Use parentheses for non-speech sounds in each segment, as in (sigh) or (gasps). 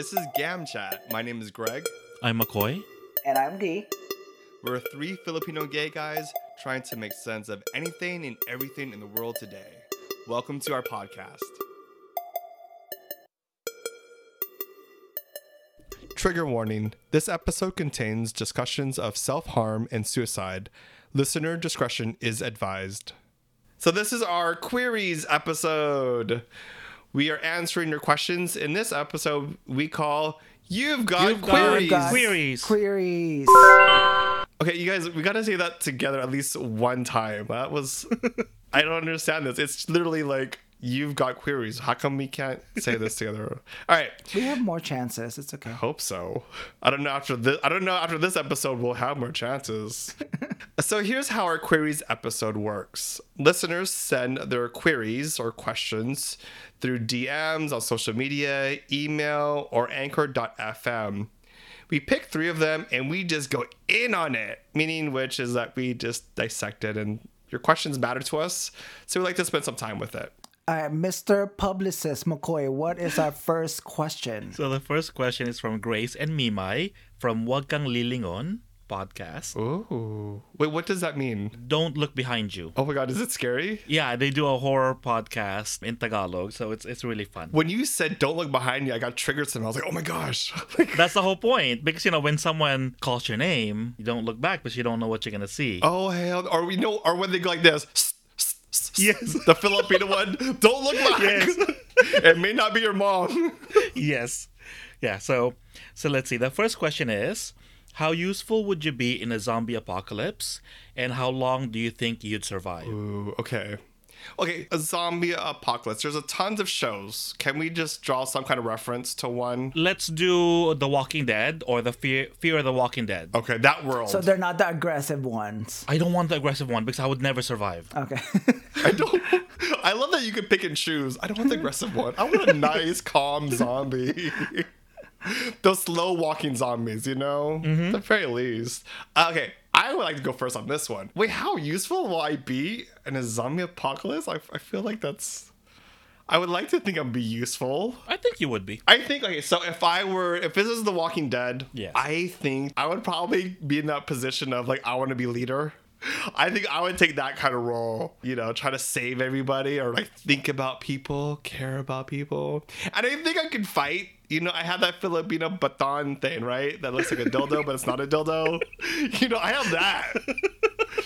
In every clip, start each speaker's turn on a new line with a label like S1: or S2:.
S1: This is Gam Chat. My name is Greg.
S2: I'm McCoy.
S3: And I'm Dee.
S1: We're three Filipino gay guys trying to make sense of anything and everything in the world today. Welcome to our podcast. Trigger warning this episode contains discussions of self harm and suicide. Listener discretion is advised. So, this is our queries episode. We are answering your questions. In this episode, we call You've Got
S2: You've
S1: Queries.
S3: Got
S2: Queries.
S3: Queries.
S1: Okay, you guys, we gotta say that together at least one time. That was, (laughs) I don't understand this. It's literally like you've got queries. How come we can't say this together? All right,
S3: We have more chances. It's okay.
S1: I hope so. I don't know after this. I don't know after this episode we'll have more chances. (laughs) so here's how our queries episode works. Listeners send their queries or questions through DMs on social media, email, or Anchor.fm we pick three of them and we just go in on it meaning which is that we just dissect it and your questions matter to us so we like to spend some time with it
S3: All right, Mr. Publicist McCoy, what is our (laughs) first question?
S2: So the first question is from Grace and Mimai from Wag Kang Lilingon podcast.
S1: Ooh. wait what does that mean
S2: Don't look behind you.
S1: oh my god is it scary
S2: Yeah, they do a horror podcast in Tagalog, so it's it's really fun.
S1: when you said don't look behind you i got triggered and i was like oh my gosh (laughs) like,
S2: That's the whole point because you know when someone calls your name, you don't look back because you don't know what you're gonna see.
S1: oh hell or we know or when they go like this
S2: Yes. (laughs)
S1: the filipino one don't look back
S2: Yes. (laughs)
S1: it may not be your mom (laughs)
S2: yes. Yeah, so so let's see. The first question is how useful would you be in a zombie apocalypse and how long do you think you'd survive?
S1: Ooh, okay. Okay, a zombie apocalypse. There's a tons of shows. Can we just draw some kind of reference to one?
S2: Let's do The Walking Dead or the Fear Fear of the Walking Dead.
S1: Okay, that world.
S3: So they're not the aggressive ones.
S2: I don't want the aggressive one because I would never survive.
S3: Okay. (laughs)
S1: I don't. I love that you can pick and choose. I don't want the aggressive one. I want a (laughs) nice, calm zombie. (laughs) Those slow walking zombies, you know? Mm-hmm. At the very least. Okay, I would like to go first on this one. Wait, how useful will I be in a zombie apocalypse? I, I feel like that's. I would like to think I'd be useful.
S2: I think you would be.
S1: I think okay, so if I were if this is The Walking Dead,
S2: Yes.
S1: I think I would probably be in that position of like I want to be leader. I think I would take that kind of role, you know, try to save everybody or like think about people, care about people. And I think I could fight. You know, I have that Filipino baton thing, right? That looks like a dildo, but it's not a dildo. (laughs) You know, I have that.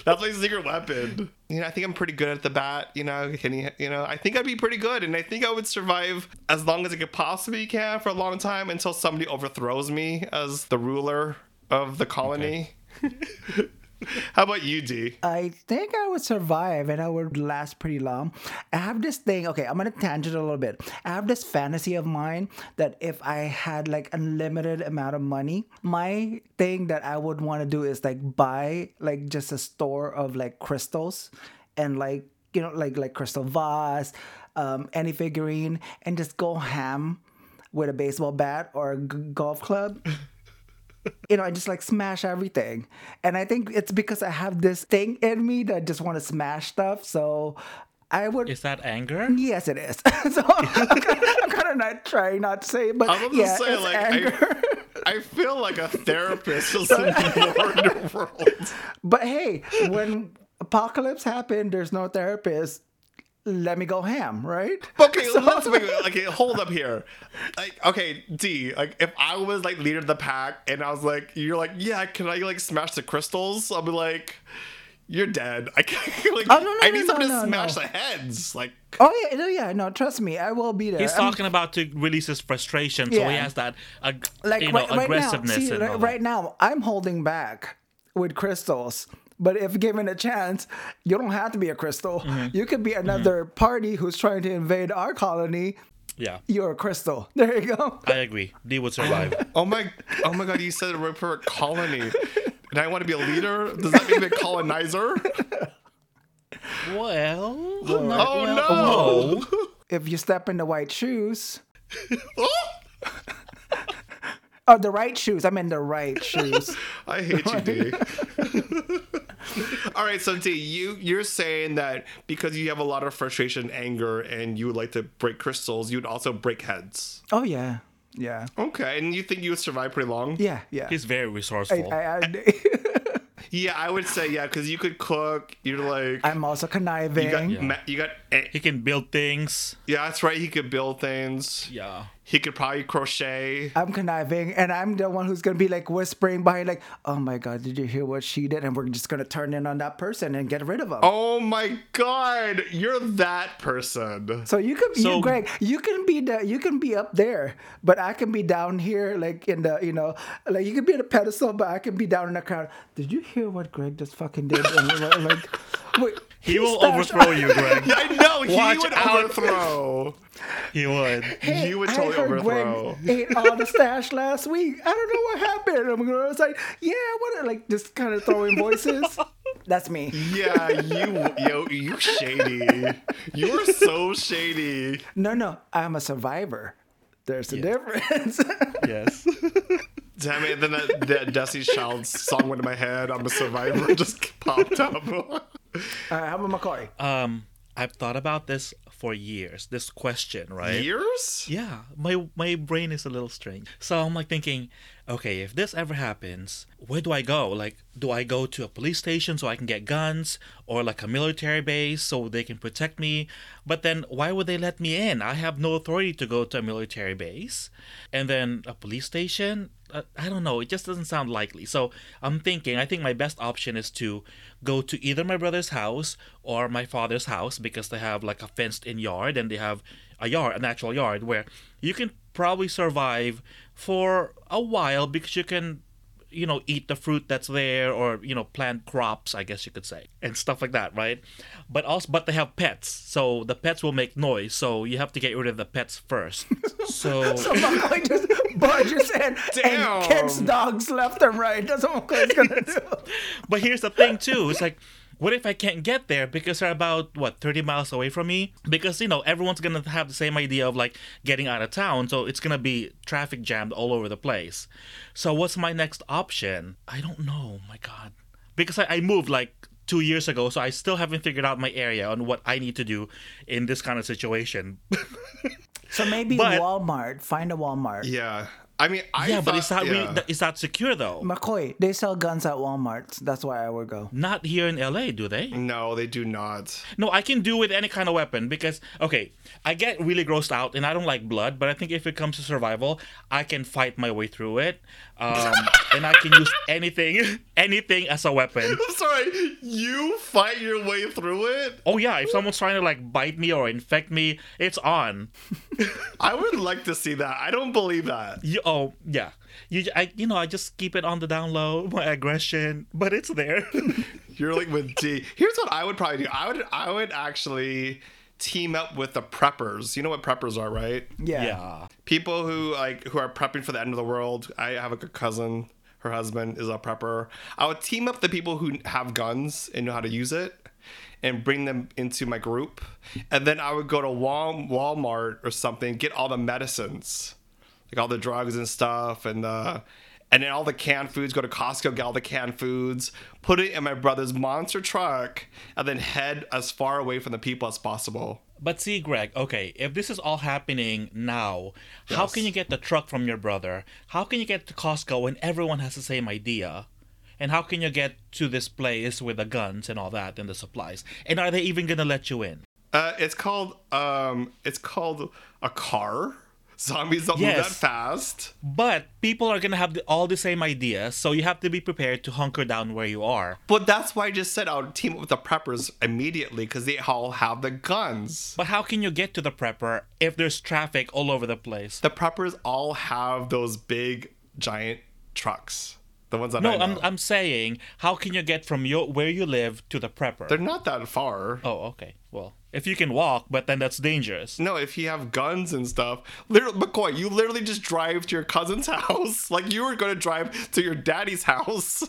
S1: That's my secret weapon. You know, I think I'm pretty good at the bat. You know, can you, you know, I think I'd be pretty good, and I think I would survive as long as I could possibly can for a long time until somebody overthrows me as the ruler of the colony. (laughs) How about you, D?
S3: I think I would survive and I would last pretty long. I have this thing, okay, I'm gonna tangent a little bit. I have this fantasy of mine that if I had like unlimited amount of money, my thing that I would want to do is like buy like just a store of like crystals and like you know like like crystal vase, um, any figurine, and just go ham with a baseball bat or a g- golf club (laughs) you know, I just like smash everything. And I think it's because I have this thing in me that I just want to smash stuff. So I would.
S2: Is that anger?
S3: yes, it is. (laughs) so (laughs) I'm kind of not trying not to say, it, but
S1: I'm
S3: yeah,
S1: gonna say,
S3: it's
S1: like,
S3: anger.
S1: I, (laughs) I feel like a therapist is more in the world.
S3: but hey, when apocalypse happened, there's no therapist. Let me go ham, right?
S1: Okay, (laughs) let's wait, wait, okay, hold up here. Like, okay, D, like if I was like leader of the pack and I was like, you're like, yeah, can I like smash the crystals? I'll be like, you're dead. (laughs) I can't like
S3: Oh, no, no,
S1: I need
S3: no,
S1: someone to
S3: no,
S1: smash
S3: no.
S1: the heads. Like
S3: Oh yeah, no, yeah, no. Trust me, I will be there.
S2: He's
S3: I'm-
S2: talking about to release his frustration, so he has that ag-
S3: like
S2: you know
S3: right, right now,
S2: aggressiveness.
S3: see,
S2: and
S3: right,
S2: all
S3: right now, I'm holding back with crystals. But if given a chance, you don't have to be a crystal.
S2: Mm-hmm.
S3: You could be another party who's trying to invade our colony.
S2: Yeah,
S3: You're a crystal. (laughs) There you go.
S2: I agree. D would survive. (laughs)
S1: Oh my oh my god, you said the right for colony. And I want to be a leader? Does that mean a colonizer? (laughs)
S2: well,
S1: Oh
S2: well,
S1: no.
S3: If you step in the white shoes,
S1: Oh,
S3: oh, the right shoes. I mean the right shoes.
S1: I hate you, D. (laughs) All right, so D, you you're saying that because you have a lot of frustration, anger, and you would like to break crystals, you would also break heads.
S3: Oh yeah, Yeah.
S1: Okay, and you think you would survive pretty long?
S3: Yeah. Yeah.
S2: He's very resourceful.
S3: I, I, (laughs)
S1: Yeah, I would say yeah, because you could cook. You're like
S3: I'm also conniving.
S1: you got ma- you got eh,
S2: he can build things.
S1: yeah, that's right. He could build things.
S2: Yeah.
S1: He could probably crochet.
S3: I'm conniving, and I'm the one who's gonna be like whispering behind, like, "Oh my god, did you hear what she did?" And we're just gonna turn in on that person and get rid of them.
S1: Oh my god, you're that person.
S3: So you can,
S2: So-
S3: you, Greg, you can be the, you can be up there, but I can be down here, like in the, you know, like you can be at a pedestal, but I can be down in the crowd. Did you hear what Greg just fucking did? And like, (laughs) wait,
S2: He will overthrow you, Greg. (laughs)
S1: I know he
S2: Watch
S1: would
S2: out.
S1: overthrow.
S2: He would.
S3: Hey,
S1: You would
S3: I
S1: totally
S3: heard
S1: overthrow.
S3: Greg ate all the stash last week. I don't know what happened. I'm gonna I was like, yeah, what? Like just kind of throwing voices. (laughs) That's me.
S1: Yeah, you yo, you shady. You are so shady.
S3: No, no, I'm a survivor. There's a difference. (laughs)
S2: Yes.
S1: Damn it! Then that, that Destiny's Child song went in my head. I'm a survivor. Just popped up.
S3: All right, how about McCoy?
S2: um, I've thought about this for years. This question, right?
S1: Years?
S2: Yeah, my my brain is a little strange. So I'm like thinking, okay, if this ever happens, where do I go? Like, do I go to a police station so I can get guns, or like a military base so they can protect me? But then, why would they let me in? I have no authority to go to a military base, and then a police station. Uh, I don't know. It just doesn't sound likely. So I'm thinking. I think my best option is to go to either my brother's house or my father's house because they have like a fenced-in yard and they have a yard, an actual yard where you can probably survive for a while because you can, you know, eat the fruit that's there or you know plant crops, I guess you could say, and stuff like that, right? But also, but they have pets, so the pets will make noise, so you have to get rid of the pets first. (laughs) So (laughs)
S3: So McCoy just barges in
S1: Damn.
S3: and kicks dogs left and right. That's what McCoy's gonna do. (laughs)
S2: But here's the thing too. It's like, what if I can't get there because they're about what 30 miles away from me? Because you know everyone's gonna have the same idea of like getting out of town, so it's gonna be traffic jammed all over the place. So what's my next option? I don't know. My God, because I, I moved like two years ago, so I still haven't figured out my area on what I need to do in this kind of situation. (laughs)
S3: So maybe
S2: But-
S3: Walmart. Find a Walmart.
S1: Yeah. I mean, I
S2: yeah, but
S1: thought-
S2: it's not
S1: yeah.
S2: really, it's not secure though.
S3: McCoy, they sell guns at Walmart. That's why I would go.
S2: Not here in LA, do they?
S1: No, they do not.
S2: No, I can do with any kind of weapon because okay, I get really grossed out and I don't like blood, but I think if it comes to survival, I can fight my way through it, um, and I can use anything, (laughs) anything as a weapon.
S1: I'm sorry. You fight your way through it.
S2: Oh yeah, if someone's trying to like bite me or infect me, it's on. (laughs)
S1: I would like to see that. I don't believe that.
S2: You oh yeah, you I you know I just keep it on the down low, (laughs) my aggression, but it's there.
S1: You're like with D. Here's what I would probably do. I would I would actually team up with the preppers. You know what preppers are, right?
S3: Yeah.
S2: yeah.
S1: People who like who are prepping for the end of the world. I have a good cousin. Her husband is a prepper. I would team up the people who have guns and know how to use it. And bring them into my group, and then I would go to Wal- Walmart or something, get all the medicines, like all the drugs and stuff, and the and then all the canned foods. Go to Costco, get all the canned foods, put it in my brother's monster truck, and then head as far away from the people as possible.
S2: But see, Greg, okay, if this is all happening now, how can you get the truck from your brother? How can you get to Costco when everyone has the same idea? And how can you get to this place with the guns and all that and the supplies? And are they even gonna let you in?
S1: Uh, it's called um, it's called a car. Zombies don't move that fast.
S2: But people are gonna have the, all the same ideas, so you have to be prepared to hunker down where you are.
S1: But that's why I just said I would team up with the preppers immediately because they all have the guns.
S2: But how can you get to the prepper if there's traffic all over the place?
S1: The preppers all have those big giant trucks. The ones that
S2: No,
S1: I know.
S2: I'm I'm saying how can you get from your where you live to the prepper?
S1: They're not that far.
S2: Oh, okay. Well, if you can walk, but then that's dangerous.
S1: No, if you have guns and stuff, literally, McCoy, you literally just drive to your cousin's (laughs) house, like you were going to drive to your daddy's house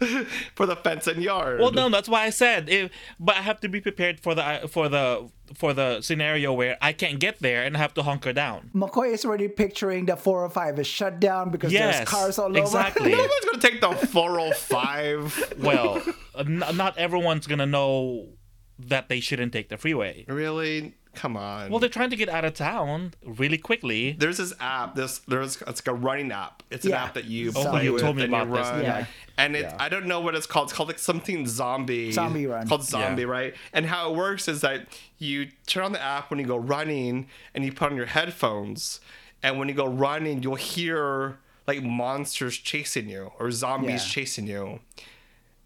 S1: (laughs) for the fence and yard.
S2: Well, no, that's why I said. If, but I have to be prepared for the for the for the scenario where I can't get there and I have to hunker down.
S3: McCoy is already picturing the 405 is shut down because
S2: Yes,
S3: there's cars all over.
S2: exactly.
S3: over. (laughs)
S1: Nobody's going to take the 405.
S2: Well, n- not everyone's gonna know that they shouldn't take the freeway.
S1: really? Come on.
S2: Well, they're trying to get out of town really quickly.
S1: there's this app. This there's it's like a running app. It's an
S3: Yeah.
S1: app that you
S3: Oh,
S1: play
S3: you
S1: with
S2: told me
S1: and you
S2: about this.
S1: run.
S3: Yeah.
S1: And it,
S2: Yeah.
S1: I don't know what it's called. It's called like something zombie.
S3: Zombie run.
S1: Called zombie,
S2: Yeah.
S1: right? And how it works is that you turn on the app when you go running, and you put on your headphones, and when you go running, you'll hear like monsters chasing you or zombies
S3: Yeah.
S1: chasing you.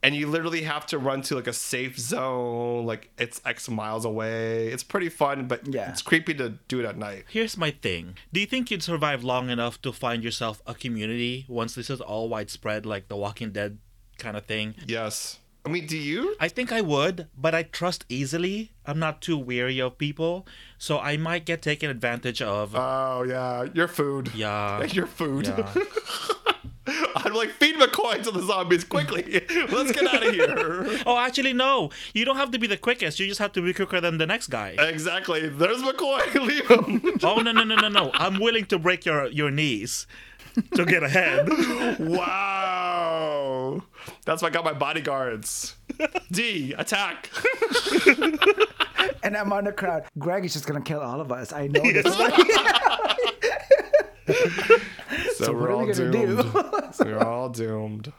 S1: And you literally have to run to like a safe zone, like it's X miles away. It's pretty fun, but
S3: Yeah.
S1: it's creepy to do it at night.
S2: Here's my thing. Do you think you'd survive long enough to find yourself a community once this is all widespread, like the Walking Dead kind of thing?
S1: Yes. I mean, do you?
S2: I think I would, but I trust easily. I'm not too weary of people, so I might get taken advantage of.
S1: Oh yeah, your food.
S2: Yeah. (laughs)
S1: your food.
S2: Yeah. (laughs) (laughs)
S1: I'm like feed McCoy to the zombies quickly. (laughs) Let's get out of here. (laughs)
S2: oh, actually, no. You don't have to be the quickest. You just have to be quicker than the next guy.
S1: exactly. There's McCoy. Leave him.
S2: oh no no no no no! I'm willing to break your your knees to get ahead.
S1: wow. That's why I got my bodyguards. D attack.
S3: And I'm on the crowd. Greg is just gonna kill all of us. I know this.
S1: So, we're
S3: what are
S1: all
S3: we gonna do?
S1: doomed. (laughs) we're all doomed.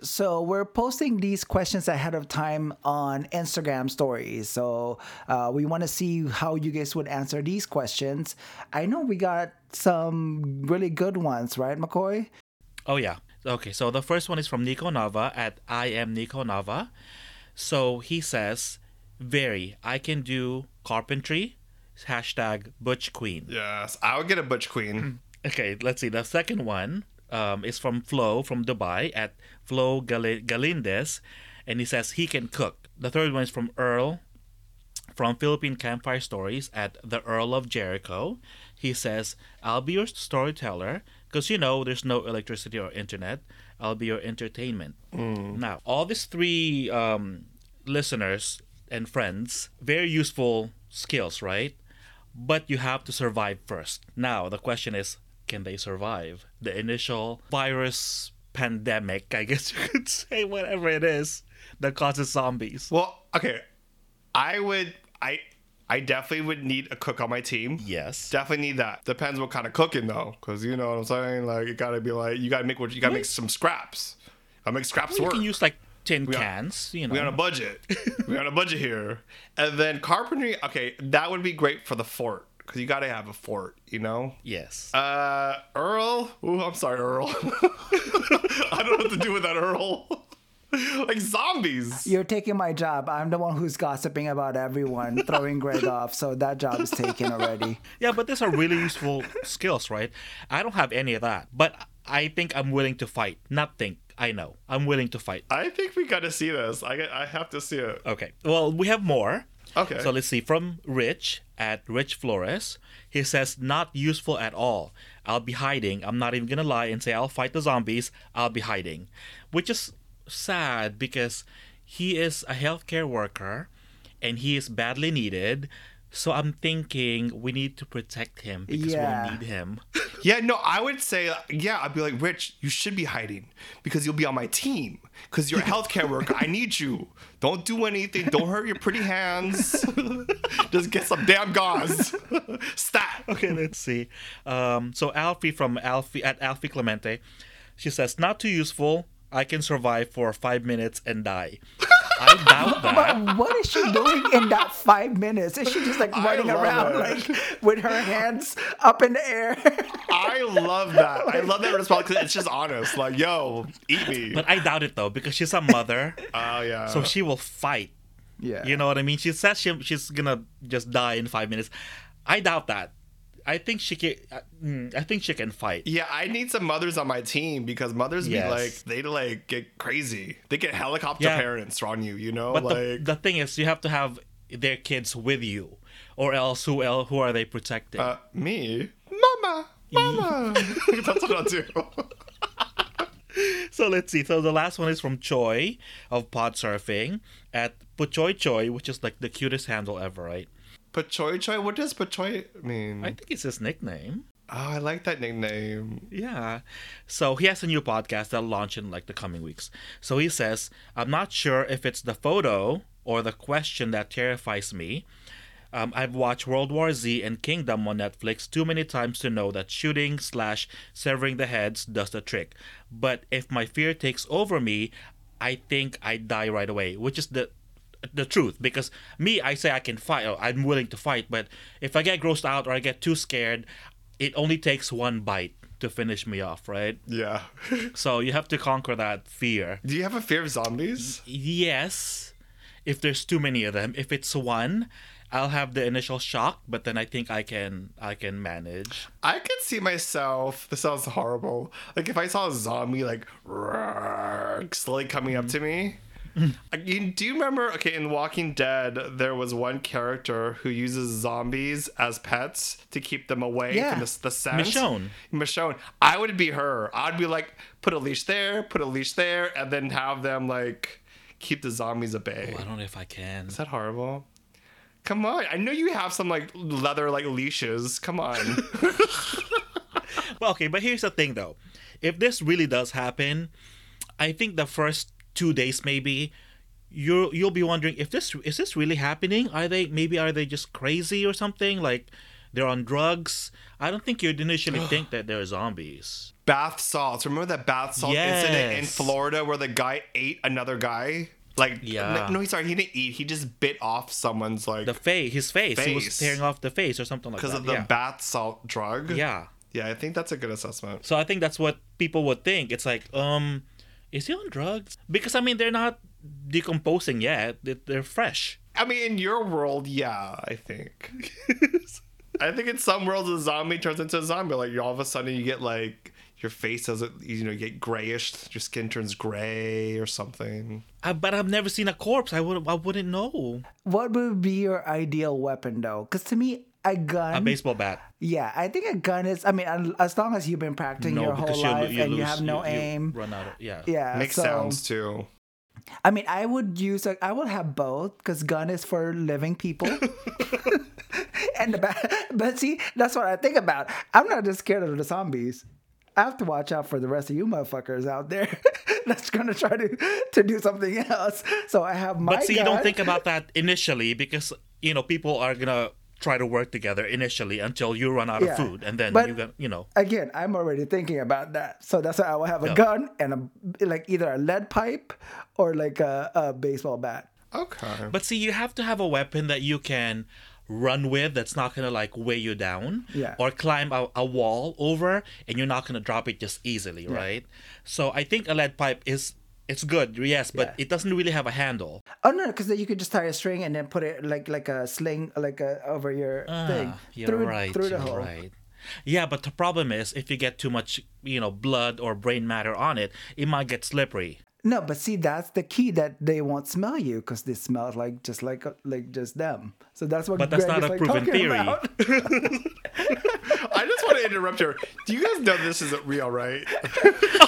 S3: So we're posting these questions ahead of time on Instagram stories. So uh, we want to see how you guys would answer these questions. I know we got some really good ones, right, McCoy?
S2: Oh yeah. Okay, so the first one is from Nico Nava at I am Nico Nava. So he says, "Very, I can do carpentry." Hashtag Butch Queen.
S1: Yes, I would get a butch queen.
S2: Okay, let's see. The second one um, is from Flo from Dubai at Flo Gal- Galindes, and he says he can cook. The third one is from Earl from Philippine Campfire Stories at the Earl of Jericho. He says, I'll be your storyteller because you know there's no electricity or internet. I'll be your entertainment. Now, all these three um, listeners and friends, very useful skills, right? But you have to survive first. Now, the question is can they survive the initial virus pandemic? I guess you could (laughs) say, whatever it is that causes zombies.
S1: Well, okay. I would. I. I definitely would need a cook on my team.
S2: Yes.
S1: Definitely need that. Depends what kind of cooking though, because you know what I'm saying. Like you gotta be like you gotta make what you gotta make some scraps. I make scraps
S2: You
S1: work.
S2: can use like tin
S1: are-
S2: cans, you know.
S1: we on a budget. we on a budget here. (laughs) And then carpentry. Okay, that would be great for the fort because you gotta have a fort. You know.
S2: yes.
S1: Uh, Earl. Ooh, I'm sorry, Earl. (laughs) I don't know what to do with that Earl. (laughs) like zombies.
S3: You're taking my job. I'm the one who's gossiping about everyone, throwing Greg (laughs) off. So that job is taken already.
S2: yeah, but these are really useful skills, right? I don't have any of that, but I think I'm willing to fight. Not think. I know. I'm willing to fight.
S1: I think we gotta see this. I I have to see it.
S2: Okay. Well, we have more.
S1: Okay.
S2: So let's see. From Rich at Rich Flores, he says, not useful at all. I'll be hiding. I'm not even going to lie and say I'll fight the zombies. I'll be hiding. Which is sad because he is a healthcare worker and he is badly needed. So I'm thinking we need to protect him because
S3: Yeah.
S2: we need him. (laughs) (laughs)
S1: Yeah, no, I would say, yeah, I'd be like, Rich, you should be hiding because you'll be on my team because you're a (laughs) healthcare worker. I need you. Don't do anything. Don't hurt your pretty hands. Just get some damn gauze. Stat.
S2: okay, let's see. Um, so Alfie from Alfie at Alfie Clemente, she says, not too useful. I can survive for five minutes and die. (laughs) I doubt that.
S3: But what is she doing in that five minutes? Is she just like running around
S1: it.
S3: like with her hands up in the air?
S1: I love that. I love that response because it's just honest. Like, yo, eat me.
S2: But I doubt it though because she's a mother,
S1: Oh, yeah.
S2: so she will fight.
S3: yeah.
S2: You know what I mean? She says she, she's gonna just die in five minutes. I doubt that. I think she can. uh, mm, I think she can fight.
S1: Yeah, I need some mothers on my team because mothers
S2: Yes.
S1: be like they like get crazy. They get helicopter
S2: Yeah.
S1: parents on you, you know?
S2: But
S1: like
S2: the, the thing is, you have to have their kids with you, or else who else who are they protecting?
S1: uh, me, mama, mama. (laughs) (laughs) That's what I'll do. (laughs)
S2: So let's see. So the last one is from Choi of Pod Surfing at Puchoy Choi, which is like the cutest handle ever, right?
S1: Pachoy choy. What does pachoy mean?
S2: I think it's his nickname.
S1: oh, I like that nickname.
S2: Yeah. So he has a new podcast that'll launch in like the coming weeks. So he says, I'm not sure if it's the photo or the question that terrifies me. Um, I've watched World War Z and Kingdom on Netflix too many times to know that shooting slash severing the heads does the trick. But if my fear takes over me, I think I die right away, which is the the truth. Because me, I say I can fight, I'm willing to fight, but if I get grossed out or I get too scared, it only takes one bite to finish me off, right?
S1: Yeah. (laughs)
S2: So you have to conquer that fear.
S1: Do you have a fear of zombies?
S2: Yes, if there's too many of them. If it's one, I'll have the initial shock, but then I think I can I can manage.
S1: I could see myself. This sounds horrible. Like if I saw a zombie like slowly coming up to me. (laughs) Like, you, do you remember? Okay, in Walking Dead, there was one character who uses zombies as pets to keep them away
S3: Yeah.
S1: from the, the scent.
S2: Michonne.
S1: Michonne. I would be her. I'd be like, put a leash there, put a leash there, and then have them like keep the zombies at bay.
S2: I don't know if I can.
S1: Is that horrible? Come on. I know you have some like leather like leashes. Come on. (laughs) (laughs)
S2: Well, okay, but here's the thing though. If this really does happen, I think the first two days maybe you you'll be wondering if this is this really happening? Are they maybe are they just crazy or something? Like they're on drugs? I don't think you'd initially (gasps) think that they're zombies.
S1: bath salts. Remember that bath salt incident in Florida where the guy ate another guy? Like,
S2: Yeah.
S1: no, he's sorry, he didn't eat. He just bit off someone's like
S2: The face, his face, he was tearing off the face or something like that.
S1: because of the
S2: yeah.
S1: bath salt drug.
S2: yeah.
S1: yeah. I think that's a good assessment.
S2: So I think that's what people would think. It's like, um, is he on drugs? Because I mean, they're not decomposing yet. They- They're fresh.
S1: I mean, in your world, yeah, I think. (laughs) I think in some worlds, a zombie turns into a zombie. Like, all of a sudden, you get like your face doesn't, you know, get grayish. Your skin turns gray or something.
S2: I, but I've never seen a corpse. I would I wouldn't know.
S3: What would be your ideal weapon though? Because to me, a gun.
S2: A baseball bat.
S3: yeah, I think a gun is. I mean, as long as you've been practicing
S2: No,
S3: your
S2: because
S3: whole
S2: you,
S3: life
S2: you
S3: and
S2: lose,
S3: you have no
S2: you- you
S3: aim.
S2: run out of yeah.
S3: yeah,
S1: Makes
S3: so,
S1: sounds too.
S3: I mean, I would use like I would have both because gun is for living people. (laughs) and the ba- but see, that's what I think about. I'm not just scared of the zombies. I have to watch out for the rest of you motherfuckers out there (laughs) that's gonna try to to do something else. So I have my
S2: But see, you don't think about that initially because you know people are gonna try to work together initially until you run out
S3: Yeah.
S2: of food, and then
S3: But-
S2: you got you know.
S3: Again, I'm already thinking about that. So that's why I will have a
S2: Yeah.
S3: gun and a like either a lead pipe or like a, a baseball bat.
S1: Okay.
S2: But see, you have to have a weapon that you can run with that's not gonna like weigh you down
S3: Yeah.
S2: or climb a, a wall over and you're not gonna drop it just easily right so i think a lead pipe is it's good yes but
S3: Yeah.
S2: it doesn't really have a handle
S3: Oh no, because you could just tie a string and then put it like like a sling like a over your thing
S2: Ah, you're
S3: through
S2: right
S3: through the
S2: you're
S3: hole.
S2: right yeah but the problem is if you get too much you know blood or brain matter on it it might get slippery
S3: No, but see, that's the key that they won't smell you because they smell like just like like just them. So that's what.
S2: But that's
S3: Greg
S2: not
S3: is,
S2: a
S3: like,
S2: proven theory. (laughs)
S1: I just want to interrupt here. Do you guys know this isn't real, right? (laughs)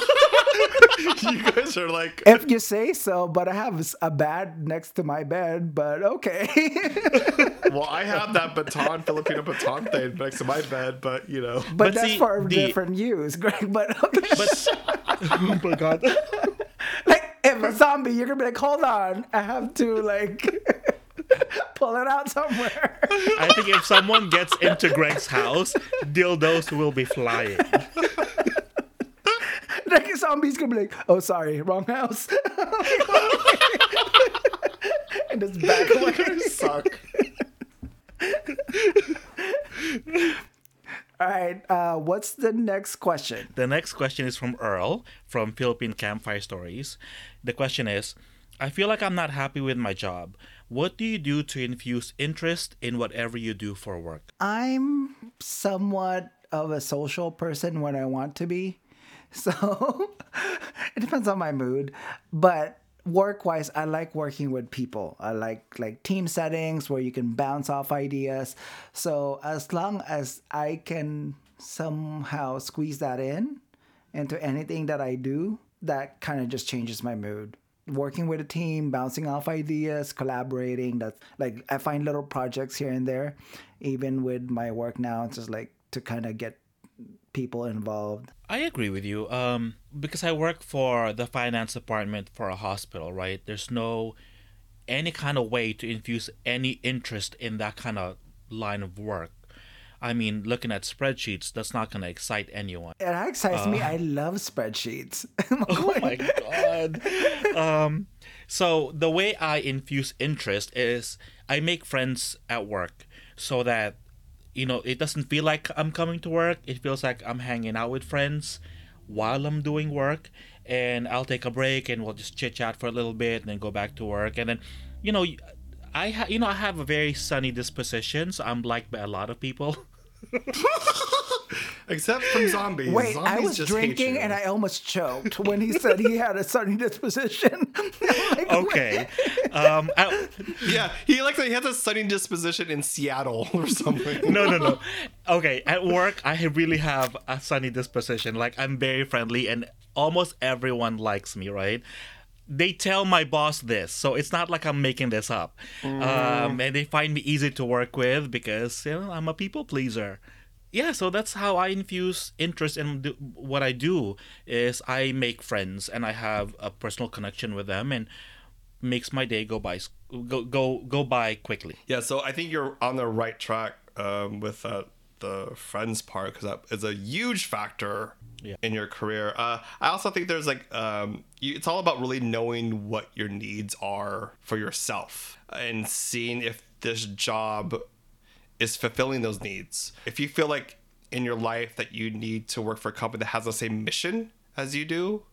S1: (laughs) you guys are like, (laughs)
S3: if you say so, but I have a bed next to my bed. But okay. (laughs)
S1: well, I have that baton, Filipino baton thing next to my bed, but you know.
S3: but,
S2: But
S3: that's
S2: see,
S3: for
S2: the-
S3: different use, Greg. But okay.
S2: but oh my god
S3: like if a zombie, you're gonna be like, hold on, I have to like pull it out somewhere.
S2: i think if someone gets into greg's house dildos will be flying (laughs)
S3: like a zombie's gonna be like, oh sorry, wrong house. (laughs) and just back (laughs) away.
S1: Suck.
S3: All right, uh, what's the next question?
S2: The next question is from Earl from Philippine Campfire Stories. The question is I feel like I'm not happy with my job. What do you do to infuse interest in whatever you do for work?
S3: I'm somewhat of a social person when I want to be. (laughs) So (laughs) it depends on my mood. But work wise, I like working with people. I like like team settings where you can bounce off ideas. So as long as I can somehow squeeze that in into anything that I do, that kind of just changes my mood. Working with a team, bouncing off ideas, collaborating. That's like I find little projects here and there. Even with my work now, it's just like to kind of get people involved.
S2: I agree with you. Um, because I work for the finance department for a hospital, right? There's no any kind of way to infuse any interest in that kind of line of work. I mean, looking at spreadsheets, that's not going to excite anyone.
S3: It excites me. I love spreadsheets. (laughs) (laughs)
S2: oh my god. Um, so the way I infuse interest is I make friends at work so that you know it doesn't feel like I'm coming to work. It feels like I'm hanging out with friends while I'm doing work, and I'll take a break and we'll just chit chat for a little bit and then go back to work. And then, you know, I ha- you know I have a very sunny disposition, so I'm liked by a lot of people. (laughs) (laughs)
S1: Except from (gasps) zombies.
S3: Wait,
S1: zombies
S3: I was drinking and I almost choked when he said he had a sunny disposition. (laughs) Like, (laughs)
S2: Okay. um, I, (laughs)
S1: Yeah, he like he has a sunny disposition in Seattle or something.
S2: no, no, no. Okay, at work, I really have a sunny disposition. Like, I'm very friendly, and almost everyone likes me, right? They tell my boss this, so it's not like I'm making this up. Um, and they find me easy to work with because you know I'm a people pleaser. Yeah, so that's how I infuse interest in do- what I do. Is I make friends and I have a personal connection with them, and makes my day go by go go go by quickly.
S1: Yeah, so I think you're on the right track um, with uh, the friends part because that is a huge factor
S2: Yeah.
S1: in your career. Uh, I also think there's like um, you, it's all about really knowing what your needs are for yourself and seeing if this job is fulfilling those needs. If you feel like in your life that you need to work for a company that has the same mission as you do,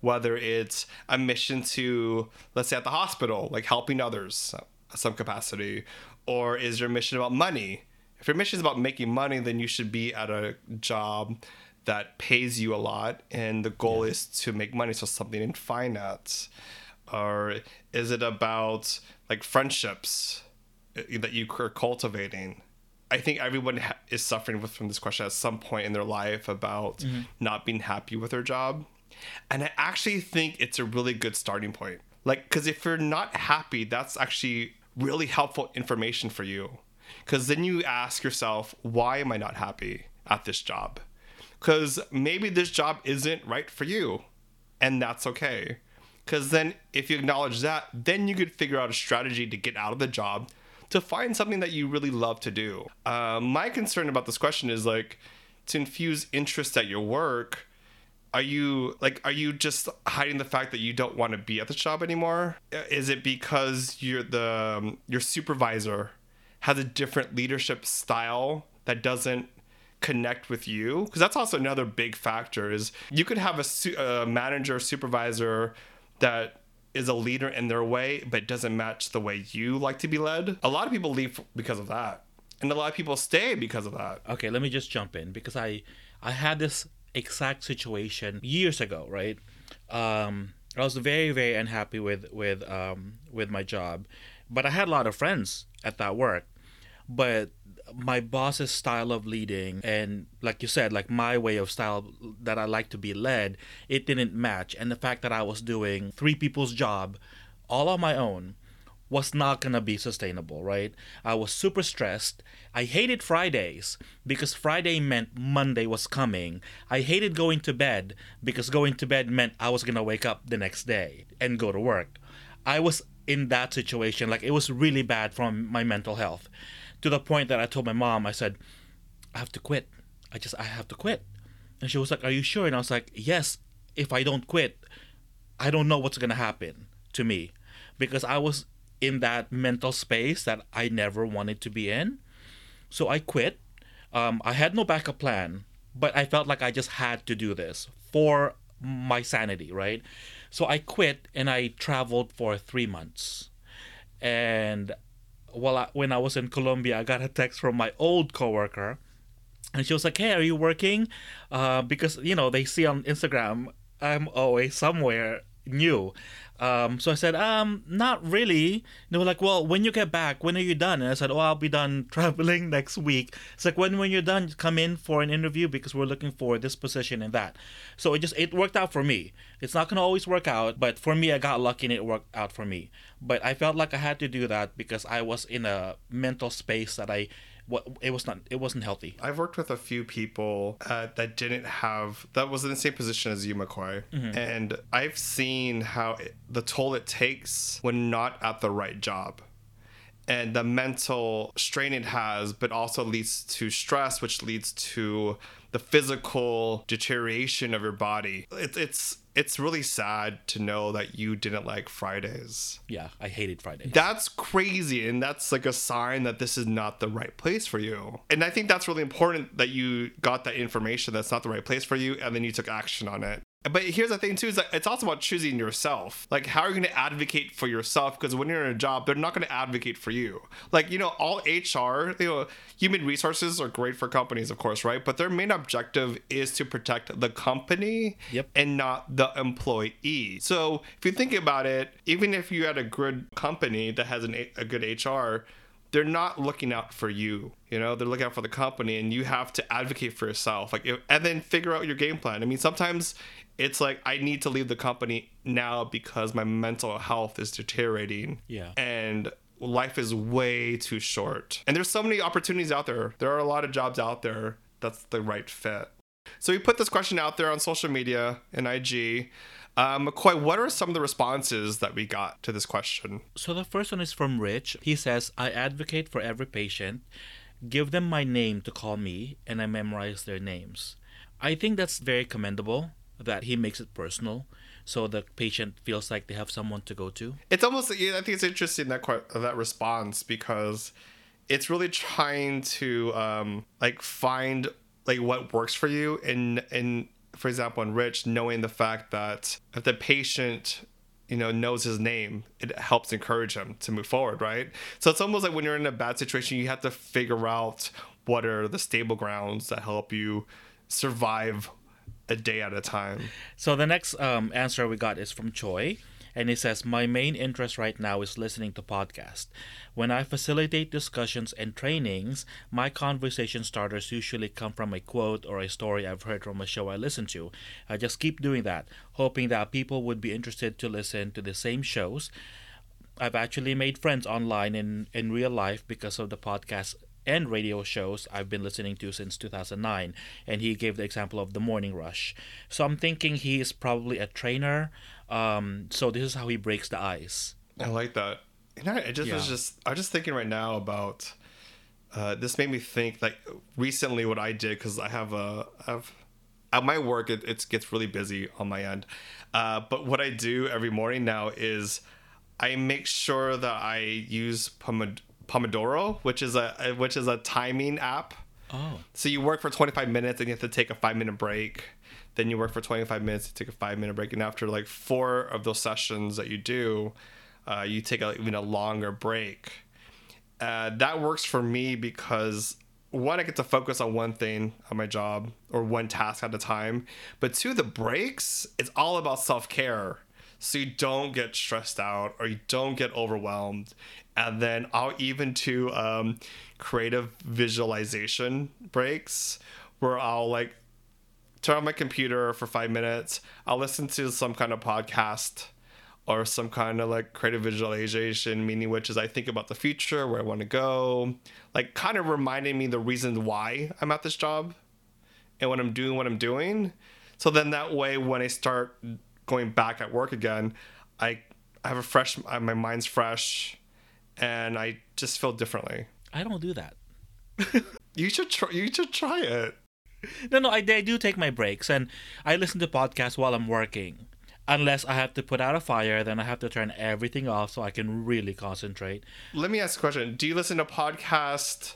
S1: whether it's a mission to, let's say, at the hospital, like helping others at some capacity, or is your mission about money? If your mission is about making money, then you should be at a job that pays you a lot, and the goal is to make money. So something in finance, or is it about like friendships Uh, that you are cultivating? I think everyone ha- is suffering with from this question at some point in their life about mm-hmm. not being happy with their job. And I actually think it's a really good starting point. Like, because if you're not happy, that's actually really helpful information for you. Because then you ask yourself, why am I not happy at this job? Because maybe this job isn't right for you, and that's okay. Because then, if you acknowledge that, then you could figure out a strategy to get out of the job to find something that you really love to do. Uh, my concern about this question is like to infuse interest at your work are you like are you just hiding the fact that you don't want to be at the job anymore is it because you're the um, your supervisor has a different leadership style that doesn't connect with you because that's also another big factor is you could have a, su- a manager supervisor that is a leader in their way but doesn't match the way you like to be led. A lot of people leave because of that. And a lot of people stay because of that.
S2: Okay let me just jump in because i i had this exact situation years ago right? Um i was very very unhappy with with um with my job but i had a lot of friends at that work. But my boss's style of leading and like you said like my way of style that i like to be led it didn't match and the fact that i was doing three people's job all on my own was not gonna be sustainable, right? I was super stressed. I hated Fridays because Friday meant Monday was coming. I hated going to bed because going to bed meant I was gonna wake up the next day and go to work. I was in that situation, like it was really bad from my mental health, to the point that I told my mom, I said, I have to quit. I just, I have to quit. And she was like, Are you sure? And I was like, Yes, if I don't quit, I don't know what's gonna happen to me because I was in that mental space that I never wanted to be in. So I quit. Um, I had no backup plan, but I felt like I just had to do this for my sanity, right? So I quit and I traveled for three months. And while I, when I was in Colombia, I got a text from my old coworker, and she was like, "Hey, are you working?" Uh, because you know they see on Instagram I'm always somewhere new. Um, so I said, um, not really. They were like, well, when you get back, when are you done? And I said, oh, I'll be done (laughs) traveling next week. It's like, when when you're done, come in for an interview because we're looking for this position and that. So it just it worked out for me. It's not gonna always work out, but for me, I got lucky and it worked out for me. But I felt like I had to do that because I was in a mental space that I what it was not it wasn't healthy.
S1: I've worked with a few people uh, that didn't have that was in the same position as you, McCoy, and I've seen how it, the toll it takes when not at the right job. And the mental strain it has, but also leads to stress, which leads to the physical deterioration of your body. It, it's it's really sad to know that you didn't like Fridays.
S2: Yeah, I hated Fridays.
S1: That's crazy. And that's like a sign that this is not the right place for you. And I think that's really important that you got that information that's not the right place for you and then you took action on it. But here's the thing too is that it's also about choosing yourself. Like how are you going to advocate for yourself? Because when you're in a job, they're not going to advocate for you. Like you know, all HR, you know, human resources are great for companies, of course, right? But their main objective is to protect the company
S2: Yep.
S1: and not the employee. So if you think about it, even if you had a good company that has an, a good HR, they're not looking out for you. You know, they're looking out for the company, and you have to advocate for yourself. Like, and then figure out your game plan. I mean, sometimes it's like I need to leave the company now because my mental health is deteriorating.
S2: Yeah.
S1: and life is way too short. And there's so many opportunities out there. There are a lot of jobs out there that's the right fit. So we put this question out there on social media and IG. Um, McCoy, what are some of the responses that we got to this question?
S2: So the first one is from Rich. He says, I advocate for every patient, give them my name to call me, and I memorize their names. I think that's very commendable that he makes it personal so the patient feels like they have someone to go to.
S1: It's almost I think it's interesting that that response because it's really trying to um, like find like what works for you and and for example in Rich knowing the fact that if the patient you know knows his name it helps encourage him to move forward right so it's almost like when you're in a bad situation you have to figure out what are the stable grounds that help you survive a day at a time
S2: So the next um, answer we got is from Choi, and he says, "My main interest right now is listening to podcasts. When I facilitate discussions and trainings, my conversation starters usually come from a quote or a story I've heard from a show I listen to. I just keep doing that, hoping that people would be interested to listen to the same shows. I've actually made friends online in in real life because of the podcast." And radio shows I've been listening to since 2009, and he gave the example of the Morning Rush. So I'm thinking he is probably a trainer. Um, so this is how he breaks the ice.
S1: I like that. You know, I just was just I'm just thinking right now about uh, this made me think like recently what I did because I have a I've at my work it, it gets really busy on my end, uh, but what I do every morning now is I make sure that I use Pomod- Pomodoro, which is a which is a timing app.
S2: Oh,
S1: So you work for 25 minutes and you have to take a five minute break. Then you work for 25 minutes, you take a five minute break. And after like four of those sessions that you do, uh, you take a, even a longer break. Uh, that works for me because one, I get to focus on one thing on my job or one task at a time. But two, the breaks, it's all about self care. So you don't get stressed out or you don't get overwhelmed. And then I'll even to um, creative visualization breaks where I'll like turn on my computer for five minutes. I'll listen to some kind of podcast or some kind of like creative visualization, meaning which is I think about the future, where I want to go, like kind of reminding me the reasons why I'm at this job and when I'm doing what I'm doing. So then that way, when I start going back at work again, I I have a fresh, my mind's fresh, and I just feel differently.
S2: I don't do that. (laughs)
S1: You should try. You should try it.
S2: No, no, I, I do take my breaks and I listen to podcasts while I'm working. Unless I have to put out a fire, then I have to turn everything off so I can really concentrate.
S1: Let me ask a question. Do you listen to podcasts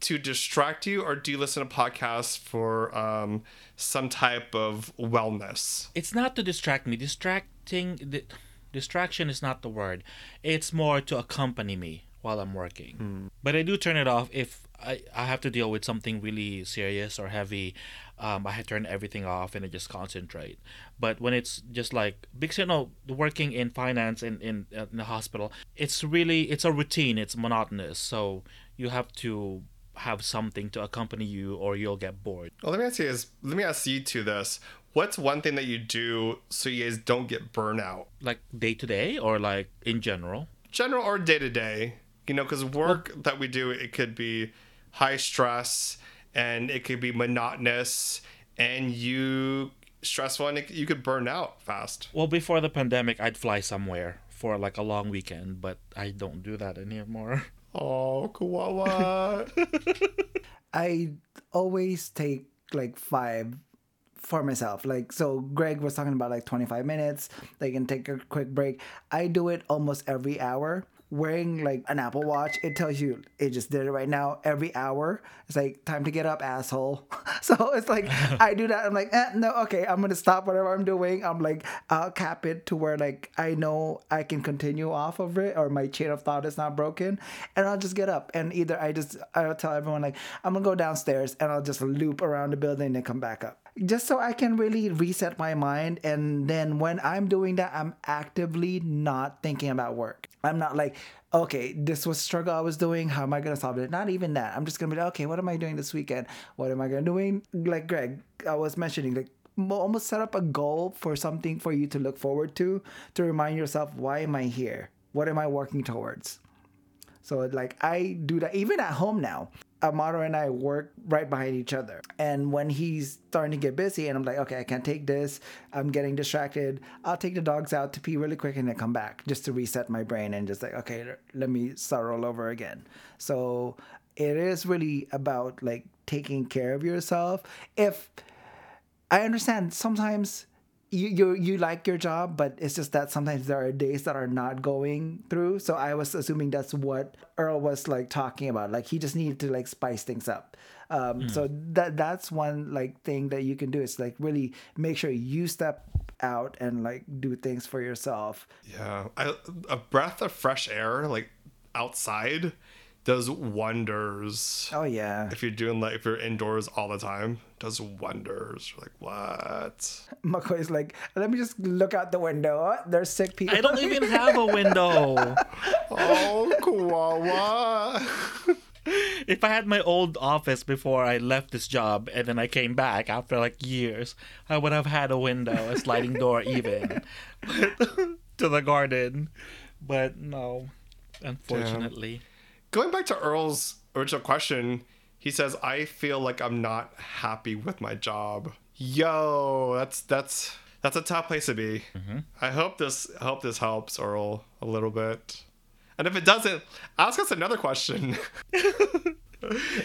S1: to distract you, or do you listen to podcasts for um, some type of wellness?
S2: It's not to distract me. Distracting, di- distraction is not the word. It's more to accompany me while I'm working. But I do turn it off if I, I have to deal with something really serious or heavy. Um, I turn everything off and I just concentrate. But when it's just like because you know working in finance in in, uh, in the hospital, it's really it's a routine. It's monotonous. So you have to have something to accompany you or you'll get bored.
S1: Well, let me ask you this. Let me ask you two this. What's one thing that you do so you guys don't get burnout,
S2: Like day to day or like in general.
S1: general or day to day? You know, because work that we do, it could be high stress and it could be monotonous and you stressful and it, you could burn out fast.
S2: Well, before the pandemic, I'd fly somewhere for like a long weekend, but I don't do that anymore. (laughs)
S1: Oh, Kawawa. (laughs)
S3: I always take like five for myself. Like so Greg was talking about like 25 minutes, they can take a quick break. I do it almost every hour. Wearing like an Apple Watch, it tells you it just did it right now. Every hour, it's like time to get up, asshole. (laughs) so it's like (laughs) I do that. I'm like, eh, no, okay, I'm gonna stop whatever I'm doing. I'm like, I'll cap it to where like I know I can continue off of it, or my chain of thought is not broken, and I'll just get up. And either I just I'll tell everyone like I'm gonna go downstairs and I'll just loop around the building and come back up just so I can really reset my mind. And then when I'm doing that, I'm actively not thinking about work. I'm not like, okay, this was struggle I was doing. How am I gonna solve it? Not even that. I'm just gonna be like, okay, what am I doing this weekend? What am I gonna doing? Like Greg, I was mentioning, like almost set up a goal for something for you to look forward to to remind yourself, why am I here? What am I working towards? So like I do that even at home now. Amaro and I work right behind each other. And when he's starting to get busy and I'm like, okay, I can't take this. I'm getting distracted. I'll take the dogs out to pee really quick and then come back just to reset my brain and just like, okay, let me start all over again. So it is really about like taking care of yourself. If I understand sometimes you, you you like your job, but it's just that sometimes there are days that are not going through. So I was assuming that's what Earl was like talking about. Like he just needed to like spice things up. Um, So that that's one like thing that you can do. Is like really make sure you step out and like do things for yourself.
S1: yeah. I, a breath of fresh air, like outside, does wonders.
S3: Oh yeah,
S1: If you're doing like, if you're indoors all the time, does wonders. You're like, what? (laughs)
S3: McCoy's like, let me just look out the window. There's sick people.
S2: I don't (laughs) even have a window.
S1: Oh, Kawawa.
S2: if I had my old office before I left this job and then I came back after like years, I would have had a window, a sliding door even (laughs) to the garden. But no, unfortunately.
S1: Going back to Earl's original question, he says, "I feel like I'm not happy with my job." Yo, that's that's that's a tough place to be. Mm-hmm. I hope this I hope this helps Earl a little bit, and if it doesn't, ask us another question, (laughs) and